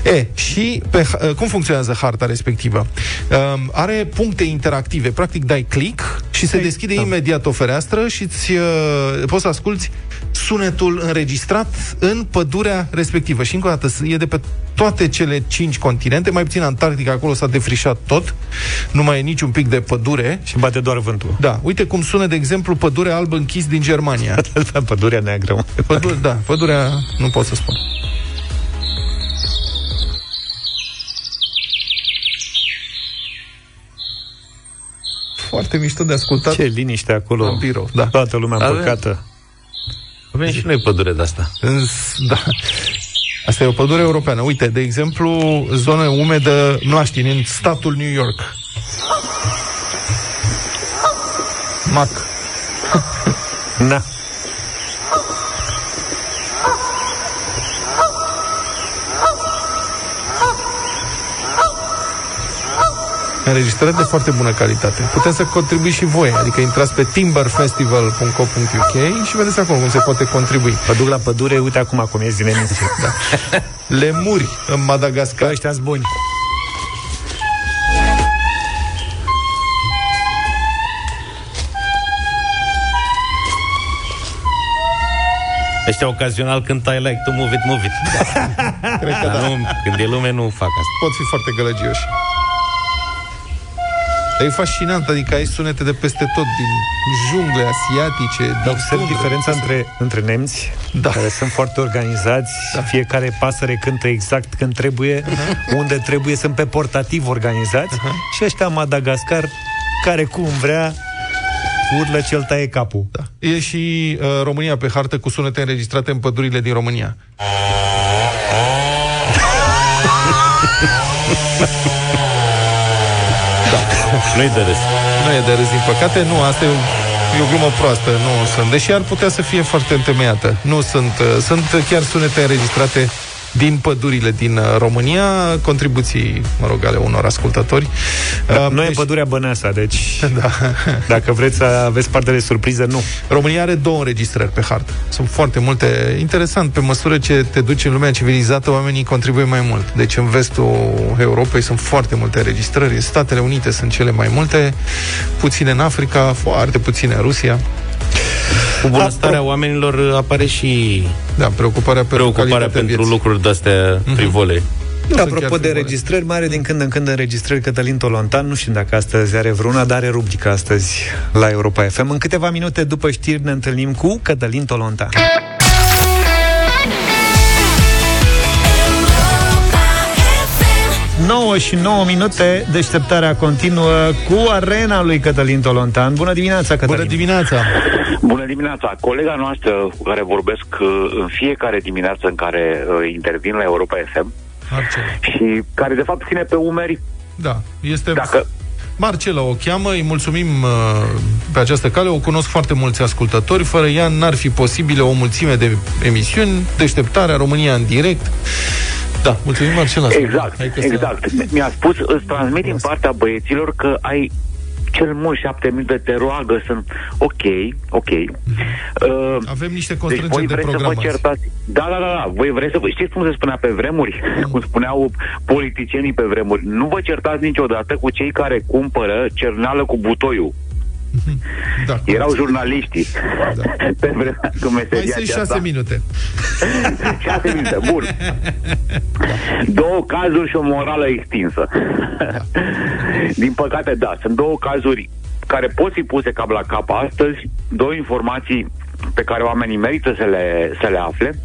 E, și pe, uh, cum funcționează harta respectivă? Respectivă. Um, are puncte interactive. Practic dai click și se deschide da. imediat o fereastră și îți, uh, poți să asculti sunetul înregistrat în pădurea respectivă. Și încă o dată, e de pe toate cele cinci continente, mai puțin Antarctica, acolo s-a defrișat tot, nu mai e niciun pic de pădure. Și bate doar vântul. Da, uite cum sună, de exemplu, pădurea albă închis din Germania. pădurea neagră. Pădure, da, pădurea, nu pot să spun. Foarte mișto de ascultat. Ce liniște acolo. Vampiro, da. Toată lumea împăcată. Avem și noi pădure de asta. Da. Asta e o pădure europeană. Uite, de exemplu, zonă umedă Mlaștini, în statul New York. Mac. Da. Înregistrări de foarte bună calitate. Puteți să contribuiți și voi, adică intrați pe timberfestival.co.uk și vedeți acolo cum se poate contribui. Mă duc la pădure, uite acum cum ies din emisie. da. Lemuri în Madagascar. Ăștia buni. Ăștia ocazional când I like to move it, move it. Cred că da. Nu, când e lume, nu fac asta. Pot fi foarte gălăgioși. Dar e fascinant, adică ai sunete de peste tot, din jungle asiatice, Dar observ diferența între, între nemți, da. care sunt foarte organizați, da. fiecare pasăre cântă exact când trebuie, uh-huh. unde trebuie, sunt pe portativ organizați, uh-huh. și ăștia Madagascar, care cum vrea, urlă cel taie capul. Da. E și uh, România pe hartă cu sunete înregistrate în pădurile din România. Nu-i de râs. Nu e de râs, din păcate. Nu, asta e o, e o glumă proastă. Nu sunt. Deși ar putea să fie foarte întemeiată. Nu sunt. Uh, sunt chiar sunete înregistrate din pădurile din uh, România, contribuții, mă rog, ale unor ascultători. Da, nu deci... e pădurea Băneasa, deci da. dacă vreți să aveți parte de surpriză, nu. România are două înregistrări pe hartă. Sunt foarte multe. Interesant, pe măsură ce te duci în lumea civilizată, oamenii contribuie mai mult. Deci în vestul Europei sunt foarte multe înregistrări. Statele Unite sunt cele mai multe, puține în Africa, foarte puține în Rusia. Cu bunăstarea Apro- oamenilor apare și da, preocuparea, preocuparea pentru vieții. lucruri de-astea mm-hmm. frivole. Da, apropo de registrări, mai are din când în când înregistrări Cătălin Tolontan. Nu știu dacă astăzi are vreuna, dar are rubrica astăzi la Europa FM. În câteva minute după știri ne întâlnim cu Cătălin Tolontan. 9 și 9 minute, deșteptarea continuă cu arena lui Cătălin Tolontan. Bună dimineața, Cătălin! Bună dimineața! Bună dimineața! Colega noastră cu care vorbesc uh, în fiecare dimineață în care uh, intervin la Europa FM Marcela. și care de fapt ține pe umeri da, este dacă, Marcela o cheamă, îi mulțumim uh, pe această cale, o cunosc foarte mulți ascultători, fără ea n-ar fi posibile o mulțime de emisiuni, deșteptarea România în direct, da, mulțumim, Marcela. Exact, exact. Să... Mi-a spus, îți transmit din partea băieților că ai cel mult șapte minute te roagă, sunt ok, ok. Uh, Avem niște constrângeri deci de program. Să vă certați. Da, da, da, da. Voi vreți să vă... Știți cum se spunea pe vremuri? Mm. cum spuneau politicienii pe vremuri. Nu vă certați niciodată cu cei care cumpără cerneală cu butoiul. Da, Erau jurnaliștii da. pe vremea cu meseria Mai sunt șase minute. șase minute, bun. Da. Două cazuri și o morală extinsă. Da. Din păcate, da, sunt două cazuri care pot fi puse cap la cap astăzi, două informații pe care oamenii merită să le, să le afle.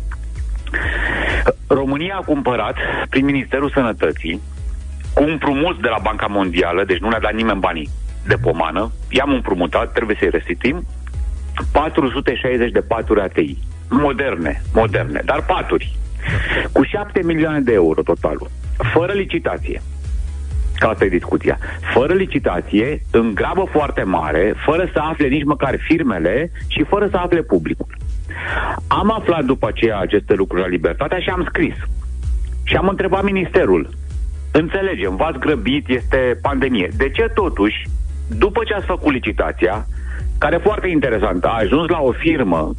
România a cumpărat prin Ministerul Sănătății cu un prumut de la Banca Mondială, deci nu ne-a dat nimeni banii de pomană, i-am împrumutat, trebuie să-i restituim, 460 de paturi ATI. Moderne, moderne, dar paturi. Cu 7 milioane de euro totalul. Fără licitație. Ca asta e discuția. Fără licitație, în grabă foarte mare, fără să afle nici măcar firmele și fără să afle publicul. Am aflat după aceea aceste lucruri la Libertatea și am scris. Și am întrebat ministerul. Înțelegem, v-ați grăbit, este pandemie. De ce totuși după ce ați făcut licitația, care e foarte interesant, a ajuns la o firmă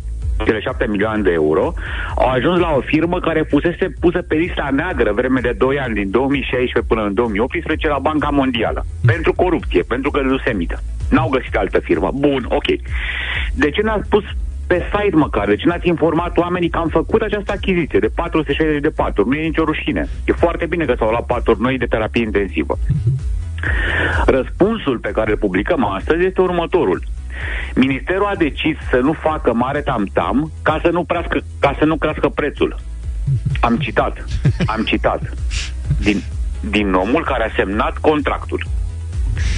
cele 7 milioane de euro, au ajuns la o firmă care fusese pusă pe lista neagră vreme de 2 ani, din 2016 până în 2018, la Banca Mondială. Pentru corupție, pentru că nu se mită. N-au găsit altă firmă. Bun, ok. De ce n-ați spus pe site măcar, de ce n-ați informat oamenii că am făcut această achiziție de 460 de paturi? Nu e nicio rușine. E foarte bine că s-au luat paturi noi de terapie intensivă. Răspunsul pe care îl publicăm astăzi este următorul. Ministerul a decis să nu facă mare tam-tam ca să nu, prească, ca să nu crească prețul. Am citat. Am citat. Din, din omul care a semnat contractul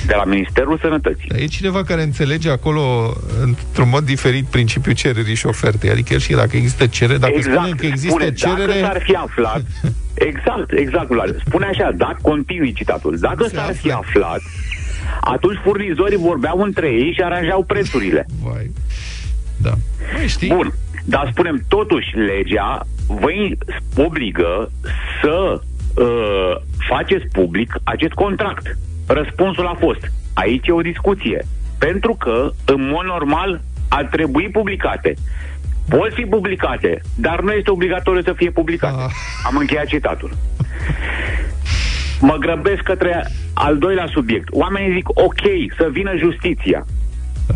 de la Ministerul Sănătății. Dar e cineva care înțelege acolo într-un mod diferit principiul cererii și ofertei. Adică el și dacă există cerere, dacă exact. spune că există spune, cerere... Dacă s-ar fi aflat, exact, exact, Vlad. Spune așa, dacă continui citatul, dacă S-ar s-ar fi aflat, atunci furnizorii vorbeau între ei și aranjau prețurile. Vai. Da. Mai știi? Bun. Dar spunem, totuși, legea vă obligă să uh, faceți public acest contract. Răspunsul a fost, aici e o discuție. Pentru că, în mod normal, ar trebui publicate. Pot fi publicate, dar nu este obligatoriu să fie publicate. Ah. Am încheiat citatul. Mă grăbesc către al doilea subiect. Oamenii zic, ok, să vină justiția. Da.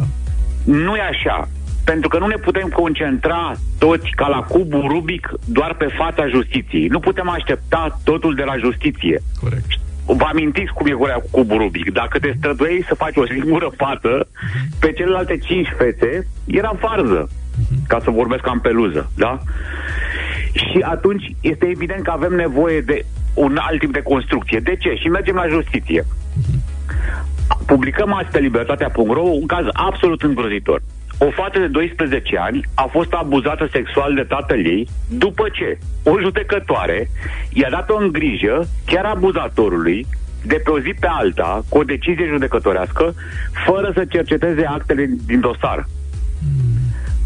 Nu e așa. Pentru că nu ne putem concentra toți ca la cubul Rubic doar pe fața justiției. Nu putem aștepta totul de la justiție. Corect vă amintiți cum e voia cu cubul Rubic. Dacă te străduiei să faci o singură fată, pe celelalte cinci fețe era farză, ca să vorbesc cam peluză, da? Și atunci este evident că avem nevoie de un alt tip de construcție. De ce? Și mergem la justiție. Publicăm azi pe libertatea.ro un caz absolut îngrozitor. O fată de 12 ani a fost abuzată sexual de tatăl ei după ce o judecătoare i-a dat-o în grijă chiar abuzatorului de pe o zi pe alta, cu o decizie judecătorească, fără să cerceteze actele din dosar.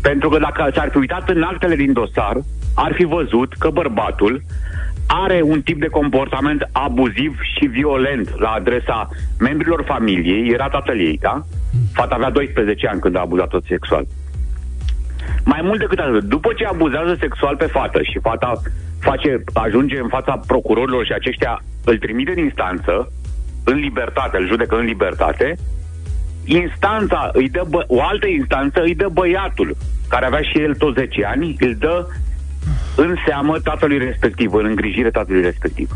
Pentru că dacă s-ar fi uitat în actele din dosar, ar fi văzut că bărbatul are un tip de comportament abuziv și violent la adresa membrilor familiei, era tatăl ei, da? Fata avea 12 ani când a abuzat-o sexual. Mai mult decât atât, după ce abuzează sexual pe fată și fata face, ajunge în fața procurorilor și aceștia îl trimite în instanță, în libertate, îl judecă în libertate, instanța îi dă bă- o altă instanță îi dă băiatul, care avea și el tot 10 ani, îl dă în seamă tatălui respectiv, în îngrijire tatălui respectiv.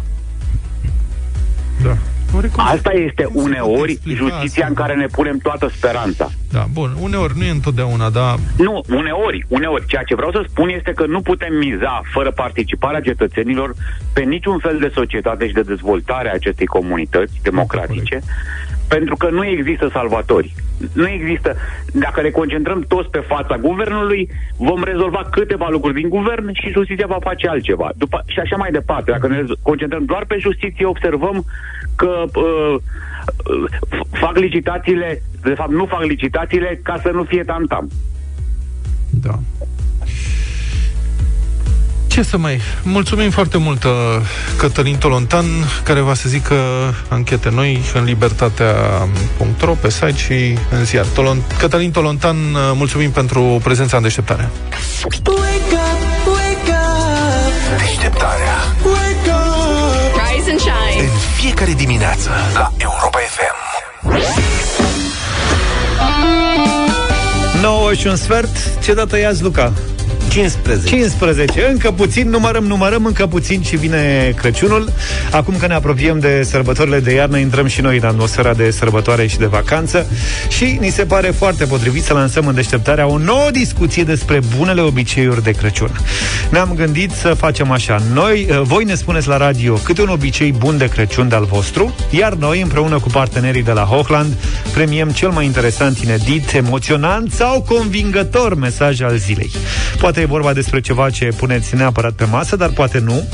Da. Oarecum Asta se- este cum se poate uneori explica justiția asta? în care ne punem toată speranța. Da, bun. Uneori, nu e întotdeauna, dar Nu, uneori, uneori. Ceea ce vreau să spun este că nu putem miza, fără participarea cetățenilor, pe niciun fel de societate și de dezvoltare a acestei comunități democratice, pentru că nu există salvatori. Nu există. Dacă ne concentrăm toți pe fața guvernului, vom rezolva câteva lucruri din guvern și justiția va face altceva. După, și așa mai departe. Dacă ne concentrăm doar pe justiție, observăm că uh, uh, fac licitațiile, de fapt nu fac licitațiile ca să nu fie tantam. Da. Ce să mai... Mulțumim foarte mult uh, Cătălin Tolontan, care va să zică anchete noi în libertatea.ro pe site și în ziar. Tolon... Cătălin Tolontan, uh, mulțumim pentru prezența în deșteptare. Wake up, wake fiecare dimineață la Europa FM. 9 și un sfert. Ce dată ia Luca? 15. 15. Încă puțin, numărăm, numărăm, încă puțin și vine Crăciunul. Acum că ne apropiem de sărbătorile de iarnă, intrăm și noi în atmosfera de sărbătoare și de vacanță și ni se pare foarte potrivit să lansăm în deșteptarea o nouă discuție despre bunele obiceiuri de Crăciun. Ne-am gândit să facem așa. Noi, eh, voi ne spuneți la radio câte un obicei bun de Crăciun de-al vostru, iar noi, împreună cu partenerii de la Hochland, premiem cel mai interesant, inedit, emoționant sau convingător mesaj al zilei. Poate e vorba despre ceva ce puneți neapărat pe masă, dar poate nu.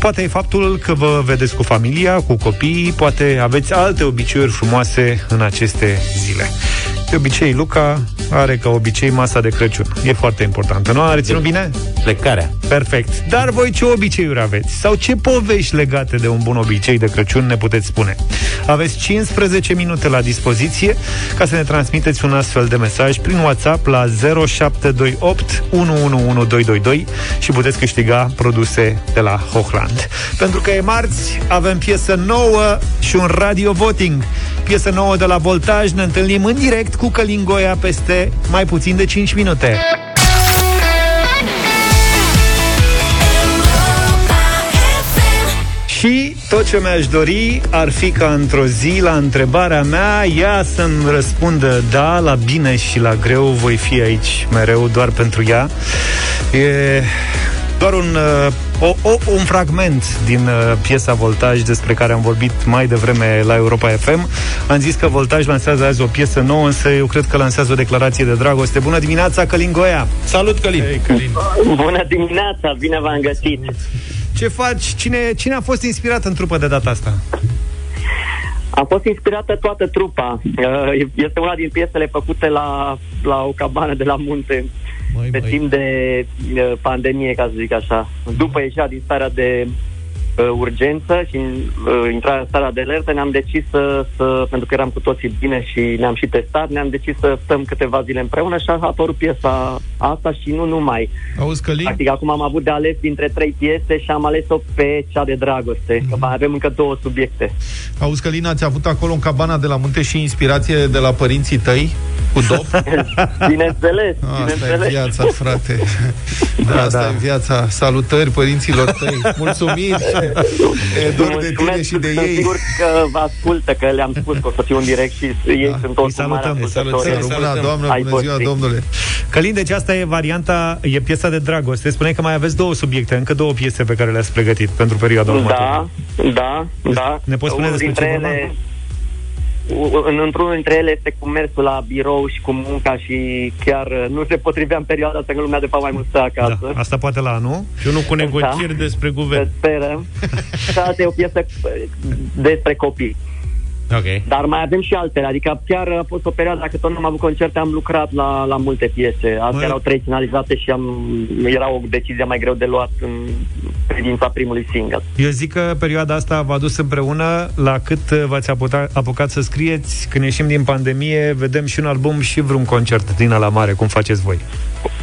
Poate e faptul că vă vedeți cu familia, cu copiii, poate aveți alte obiceiuri frumoase în aceste zile. De obicei, Luca are ca obicei masa de Crăciun. E foarte importantă. Nu a reținut bine? Plecarea. Perfect. Dar voi ce obiceiuri aveți? Sau ce povești legate de un bun obicei de Crăciun ne puteți spune? Aveți 15 minute la dispoziție ca să ne transmiteți un astfel de mesaj prin WhatsApp la 0728 111222 și puteți câștiga produse de la Hochland. Pentru că e marți, avem piesă nouă și un radio voting. Piesă nouă de la Voltaj, ne întâlnim în direct cu Călin Goia peste mai puțin de 5 minute. Și tot ce mi-aș dori ar fi ca într-o zi, la întrebarea mea, ea să-mi răspundă da, la bine și la greu, voi fi aici mereu doar pentru ea. E doar un, uh, o, o, un fragment din uh, piesa Voltaj despre care am vorbit mai devreme la Europa FM. Am zis că Voltaj lansează azi o piesă nouă, însă eu cred că lansează o declarație de dragoste. Bună dimineața, Călin Goia! Salut, Călin! Hey, Călin! Bună dimineața, bine v-am găsit. Ce faci? Cine, cine a fost inspirat în trupă de data asta? A fost inspirată toată trupa. Uh, Este una din piesele făcute la, la o cabană de la munte Măi, pe măi. timp de uh, pandemie, ca să zic așa. După ieșirea din starea de uh, urgență și uh, intrarea în starea de alertă, ne-am decis să, să, pentru că eram cu toții bine și ne-am și testat, ne-am decis să stăm câteva zile împreună și a apărut piesa asta și nu numai. Auzi, Călin? Practic, acum am avut de ales dintre trei piese și am ales-o pe cea de dragoste, că mai avem încă două subiecte. Auzi, Călin, ați avut acolo în cabana de la munte și inspirație de la părinții tăi cu dop? Bineînțeles, Asta e bineînțeles. viața, frate. Da, asta da. e viața. Salutări părinților tăi. Mulțumiri. E dor de tine Mulțumesc, și de sunt ei. sigur că vă ascultă, că le-am spus că o să fiu în direct și ei Da. sunt toți salutăm, mari îi salutăm. ascultători. Să rămână, Doamnă, ai bună ziua, voștri. domnule. Călin, deci asta e varianta, e piesa de dragoste. Spuneai că mai aveți două subiecte, încă două piese pe care le-ați pregătit pentru perioada următoare. Da, da, da. Ne poți spune Unul despre ce dintre ele, u- în, într-unul dintre ele este cu mersul la birou și cu munca și chiar uh, nu se potrivea în perioada asta, că lumea de fapt mai mult stă acasă. Da, asta poate la anul. Și unul cu negocieri Da. despre Să guvern. sperăm. Și asta e o piesă uh, despre copii. Ok. Dar mai avem și altele, adică chiar a fost o perioadă, dacă tot nu am avut concerte, am lucrat la, la multe piese. Astea Măi. erau trei finalizate și am, era o decizie mai greu de luat în privința primului single. Eu zic că perioada asta v-a dus împreună la cât v-ați apucat, apucat să scrieți când ieșim din pandemie, vedem și un album și vreun concert din la mare, cum faceți voi.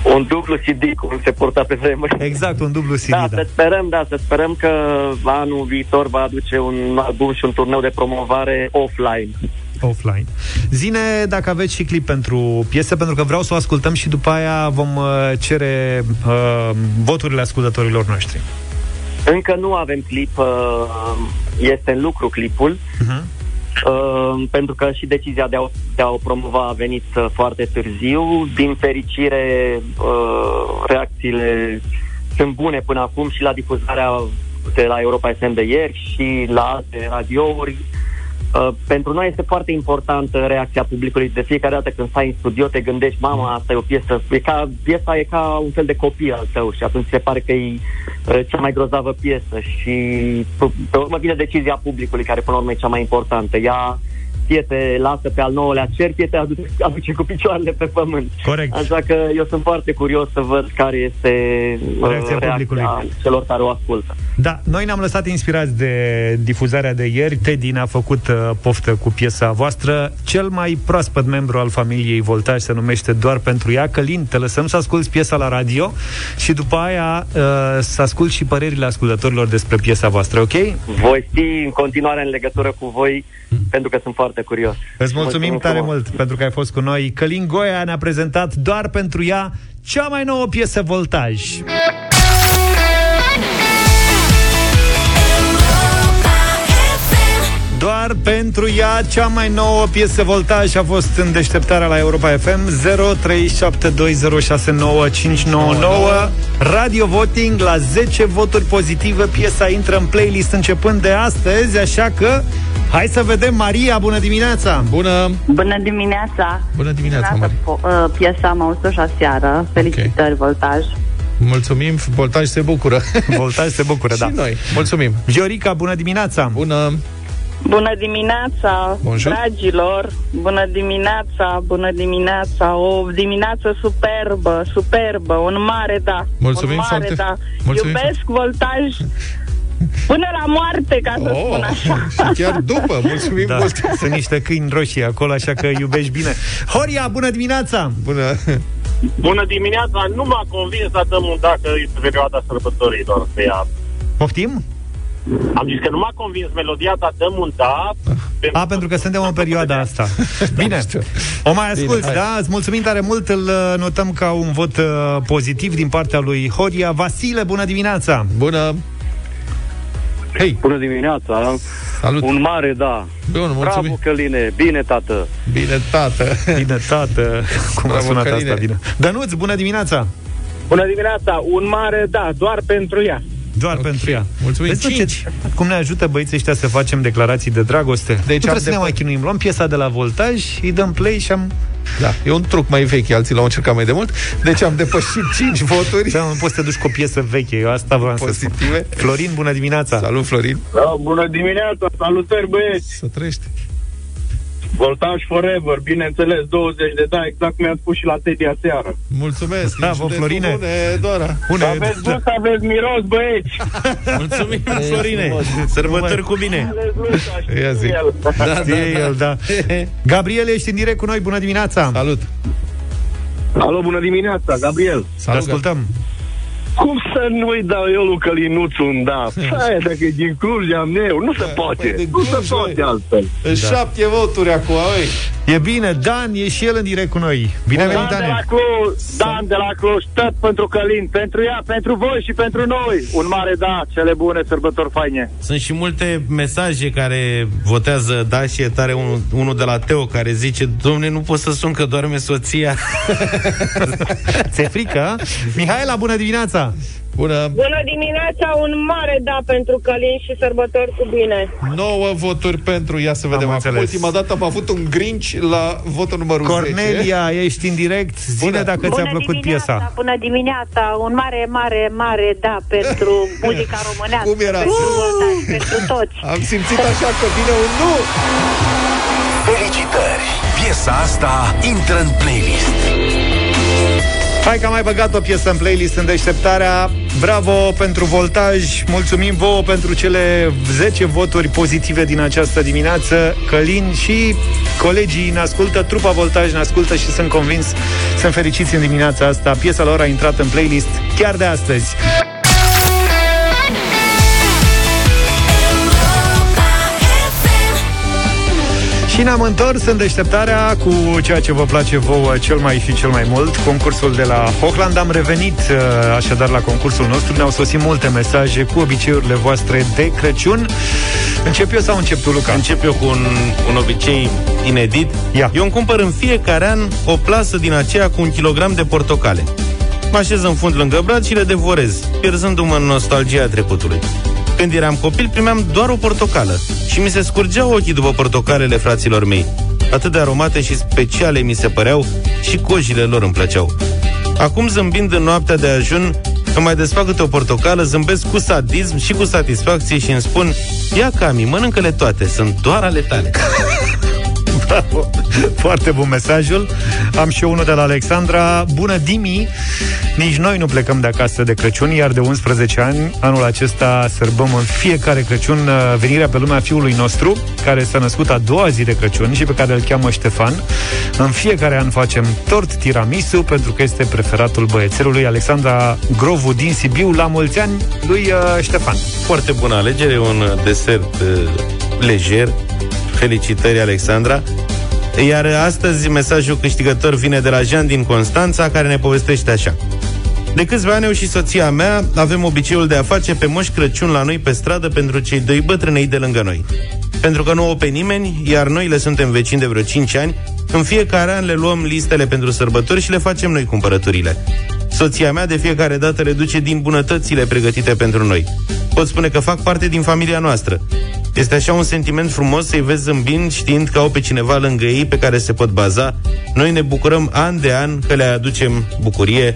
Un dublu CD, cum se purta pe vremuri. Exact, un dublu CD, Da, da. să sperăm, da, să sperăm că anul viitor va aduce un album și un turneu de promovare offline. offline. Zine dacă aveți și clip pentru piesă, pentru că vreau să o ascultăm și după aia vom uh, cere uh, voturile ascultătorilor noștri. Încă nu avem clip, uh, este în lucru clipul, Uh-huh. Uh, pentru că și decizia de a, o- de a o promova a venit uh, foarte târziu. Din fericire, uh, reacțiile sunt bune până acum și la difuzarea de la Europa FM de ieri și la alte radiouri. Uh, pentru noi este foarte importantă reacția publicului. De fiecare dată când stai în studio te gândești, mama, asta e o piesă, e ca, piesa e ca un fel de copil al tău și atunci se pare că e uh, cea mai grozavă piesă și pe, pe urmă vine decizia publicului care până la urmă e cea mai importantă. Ea fie te lasă pe al nouălea cer, fie te aduce, aduce cu picioarele pe pământ. Corect. Așa că eu sunt foarte curios să văd care este uh, Reacția publicului. celor care o ascultă. Da, noi ne-am lăsat inspirați de difuzarea de ieri. Teddy ne-a făcut uh, poftă cu piesa voastră. Cel mai proaspăt membru al familiei Voltaj se numește doar pentru ea. Călin, te lăsăm să asculti piesa la radio și după aia uh, să asculti și părerile ascultătorilor despre piesa voastră, ok? Voi fi în continuare în legătură cu voi pentru că sunt foarte curios. Îți mulțumim tare frumos. mult pentru că ai fost cu noi. Călin Goia ne-a prezentat doar pentru ea cea mai nouă piesă Voltaj. Doar pentru ea, cea mai nouă piesă Voltaj a fost în deșteptarea la Europa FM 0372069599 Radio Voting la 10 voturi pozitive Piesa intră în playlist începând de astăzi Așa că hai să vedem Maria, bună dimineața! Bună! Bună dimineața! Bună dimineața, Bună Mari. po- uh, Piesa am auzit-o și aseară. Felicitări, Voltaj. Mulțumim, Voltaj se bucură. Voltaj se bucură, da. Și noi. Mulțumim. Viorica, bună dimineața! Bună! Bună dimineața, Bonjour. dragilor! Bună dimineața, bună dimineața! O dimineață superbă, superbă, un mare da. Mulțumim un mare foarte- da. mulțumim Iubesc voltaj până la moarte, ca să Oh, spun așa. și chiar după, mulțumim da, mult. Sunt niște câini roșii acolo, așa că iubești bine. Horia, bună dimineața! Bună! Bună dimineața, nu m-a convins să dăm un dacă e perioada sărbătorilor pe ea. Poftim? Am zis că nu m-a convins melodia ta, dăm un da. A, pentru că suntem în perioada asta. Bine, o mai asculti, Bine, hai. da? Îți mulțumim tare mult, îl uh, notăm ca un vot uh, pozitiv din partea lui Horia. Vasile, bună dimineața! Bună! Hei! Bună dimineața! Salut! Un mare da! Bun, mulțumim! Bravo, Căline! Bine, tată! Bine, tată! Bine, tată! Cum a Bravo, sunat Căline. asta bine? Dănuț, bună dimineața! Bună dimineața, un mare da, doar pentru ea. Doar okay. pentru ea. Mulțumim. Vezi, nu, Cinci. ce, cum ne ajută băieții ăștia să facem declarații de dragoste? Deci nu trebuie am să ne depa- mai chinuim. Luăm piesa de la Voltaj, îi dăm play și am... Da, e un truc mai vechi, alții l-au încercat mai de mult. Deci am depășit 5 voturi. Da, nu poți să te duci cu o piesă veche. Eu asta vreau să spun. Pozitive. Florin, bună dimineața! Salut, Florin! Da, bună dimineața, salutări băieți! Să trăiești! Voltaj Forever, bineînțeles, 20 de da, exact cum i-am spus și la Teddy aseară. Mulțumesc! Da, din vă, județul Florine. Bune, Dora! Bune, Aveți gust, aveți miros, băieți! Mulțumim, Florine! Sărbători cu bine! Ia zi. Da, da, da. el, da. Gabriel, ești în direct cu noi, bună dimineața! Salut! Alo, bună dimineața, Gabriel! Te Salut! ascultăm! Cum să nu-i dau eu lui Călinuț un da? Aia, dacă e din Cluj, am eu, nu se poate! păi de Nu se Cluj, poate băi. altfel! Da. Șapte voturi acum, oi! E bine, Dan, e și el în direct cu noi. Bine venit, Dan de la Dan! Cluj, Dan de la Cluj, tot pentru Călin, pentru ea, pentru voi și pentru noi. Un mare da, cele bune, sărbători faine. Sunt și multe mesaje care votează da și e tare unul, unul de la Teo care zice Domne, nu pot să sun că doarme soția Ți-e frică? a? Mihaela, bună dimineața! Bună! Bună dimineața, un mare da pentru Călin și sărbători cu bine. 9 voturi pentru ea să vedem Am acum. înțeles. Ultima dată am avut un grinci la votul numărul 10. Cornelia, ești în direct. Zine Bună. dacă ți-a plăcut dimineața, piesa. Bună dimineața, un mare, mare, mare da pentru muzica românească, Cum era? pentru, Voltaj, pentru toți. Am simțit așa că vine un nu! Felicitări! Piesa asta intră în playlist. Hai că am mai băgat o piesă în playlist în deșteptarea. Bravo pentru voltaj, mulțumim vouă pentru cele 10 voturi pozitive din această dimineață. Călin și colegii ne ascultă, trupa voltaj ne ascultă și sunt convins, sunt fericiți în dimineața asta. Piesa lor a intrat în playlist chiar de astăzi. Și ne-am întors în deșteptarea cu ceea ce vă place vouă cel mai și cel mai mult, concursul de la Hochland. Am revenit uh, așadar la concursul nostru, ne-au sosit multe mesaje cu obiceiurile voastre de Crăciun. Încep eu sau încep tu, Luca? Încep eu cu un, un obicei inedit. Ia. Eu îmi cumpăr în fiecare an o plasă din aceea cu un kilogram de portocale. Mă așez în fund lângă brad și le devorez, pierzându-mă în nostalgia trecutului. Când eram copil, primeam doar o portocală și mi se scurgeau ochii după portocalele fraților mei. Atât de aromate și speciale mi se păreau și cojile lor îmi plăceau. Acum, zâmbind în noaptea de ajun, îmi mai desfac câte o portocală, zâmbesc cu sadism și cu satisfacție și îmi spun Ia, Cami, mănâncă-le toate, sunt doar ale tale. Bravo! Foarte bun mesajul. Am și eu unul de la Alexandra. Bună, Dimi! Nici noi nu plecăm de acasă de Crăciun, iar de 11 ani, anul acesta, sărbăm în fiecare Crăciun uh, venirea pe lumea fiului nostru, care s-a născut a doua zi de Crăciun și pe care îl cheamă Ștefan. În fiecare an facem tort tiramisu, pentru că este preferatul băiețelului Alexandra Grovu din Sibiu. La mulți ani lui uh, Ștefan. Foarte bună alegere, un desert uh, lejer. Felicitări, Alexandra. Iar astăzi mesajul câștigător vine de la Jean din Constanța, care ne povestește așa. De câțiva ani eu și soția mea avem obiceiul de a face pe Moș Crăciun la noi pe stradă pentru cei doi bătrânei de lângă noi. Pentru că nu o pe nimeni, iar noi le suntem vecini de vreo 5 ani, în fiecare an le luăm listele pentru sărbători și le facem noi cumpărăturile. Soția mea de fiecare dată le duce din bunătățile pregătite pentru noi. Pot spune că fac parte din familia noastră. Este așa un sentiment frumos să-i vezi zâmbind știind că au pe cineva lângă ei pe care se pot baza. Noi ne bucurăm an de an că le aducem bucurie.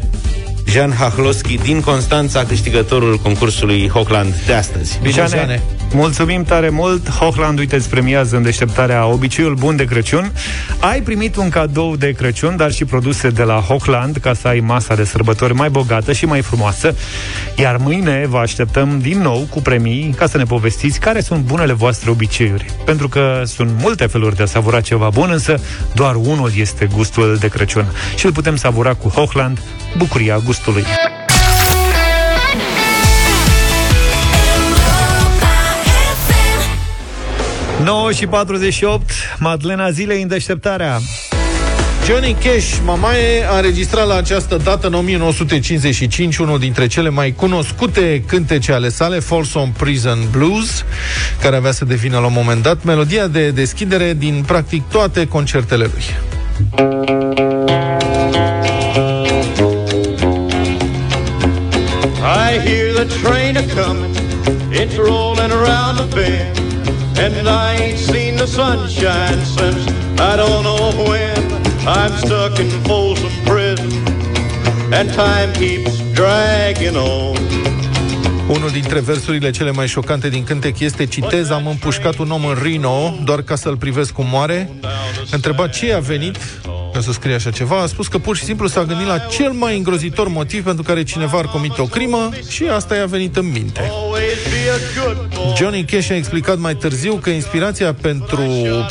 Jean Hahloski din Constanța, câștigătorul concursului Hochland de astăzi. Bine, Mulțumim tare mult. Hochland, uite, îți premiază în deșteptarea Obiceiul Bun de Crăciun. Ai primit un cadou de Crăciun Dar și produse de la Hochland Ca să ai masa de sărbători mai bogată și mai frumoasă. Iar mâine vă așteptăm din nou cu premii Ca să ne povestiți care sunt bunele voastre obiceiuri. Pentru că sunt multe feluri de a savura ceva bun Însă doar unul este gustul de Crăciun. Și îl putem savura cu Hochland Bucuria gustului 9 și 48, Madlena Zilei în deșteptarea. Johnny Cash, Mamaie, a înregistrat la această dată în 1955 unul dintre cele mai cunoscute cântece ale sale, Folsom Prison Blues, care avea să devină la un moment dat melodia de deschidere din practic toate concertele lui. The sunshine since I don't know when. I'm stuck in Folsom Prison, and time keeps dragging on. Unul dintre versurile cele mai șocante din cântec este Citez, am împușcat un om în Reno Doar ca să-l privesc cum moare Întreba ce a venit ca să scrie așa ceva, a spus că pur și simplu s-a gândit la cel mai îngrozitor motiv pentru care cineva ar comite o crimă și asta i-a venit în minte. Johnny Cash a explicat mai târziu că inspirația pentru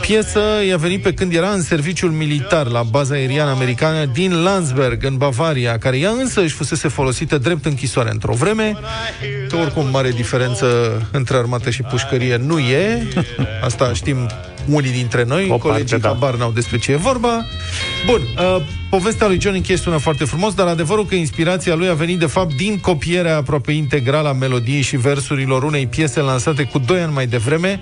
piesă i-a venit pe când era în serviciul militar la baza aeriană americană din Landsberg, în Bavaria, care ea însă își fusese folosită drept închisoare într-o vreme, că oricum mare diferență între armată și pușcărie nu e, asta știm unii dintre noi, O colegii parte, da. habar n-au despre ce e vorba. Bun, uh, povestea lui Johnny Cash sună foarte frumos, dar adevărul că inspirația lui a venit de fapt din copierea aproape integrală a melodiei și versurilor unei piese lansate cu 2 ani mai devreme,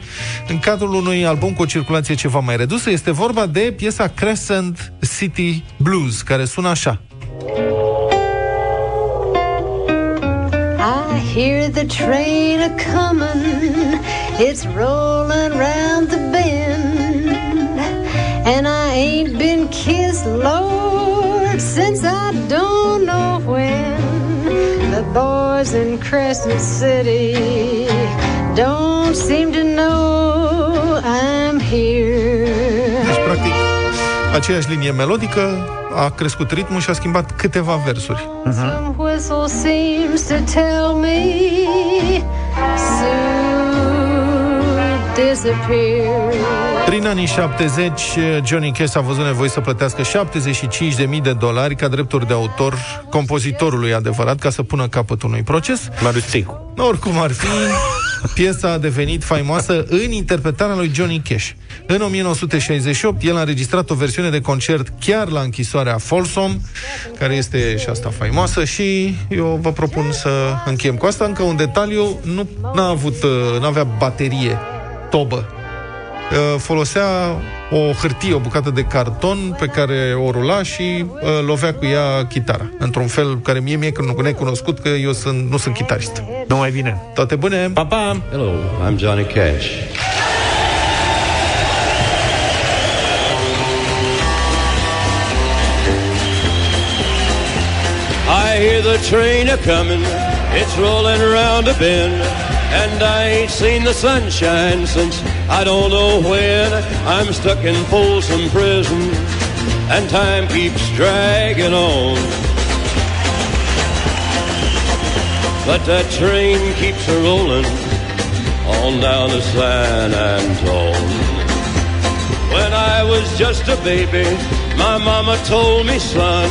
în cadrul unui album cu o circulație ceva mai redusă. Este vorba de piesa Crescent City Blues, care sună așa. I hear the train a comin', it's rolling round the bend, and I ain't been kissed, Lord, since I don't know when. The boys in Crescent City don't seem to know I'm here. aceeași linie melodică, a crescut ritmul și a schimbat câteva versuri. Some Prin anii 70, Johnny Cash a văzut nevoie să plătească 75.000 de dolari ca drepturi de autor compozitorului adevărat ca să pună capăt unui proces. Marius Țicu. Oricum ar fi, piesa a devenit faimoasă în interpretarea lui Johnny Cash. În 1968, el a înregistrat o versiune de concert chiar la închisoarea Folsom, care este și asta faimoasă și eu vă propun să încheiem cu asta. Încă un detaliu, nu n-a avut, uh, n-avea baterie, tobă. Uh, Folosea o hârtie, o bucată de carton pe care o rula și uh, lovea cu ea chitara. Într-un fel care mie mi-e necunoscut că eu sunt, nu sunt chitarist. Nu mai bine. Toate bune! Pa, pa! Hello, I'm Johnny Cash. I hear the train a coming, it's rolling around a bend, and I ain't seen the sunshine since I don't know when. I'm stuck in Folsom Prison, and time keeps dragging on. But that train keeps a rolling on down to San Antone. When I was just a baby, my mama told me, son,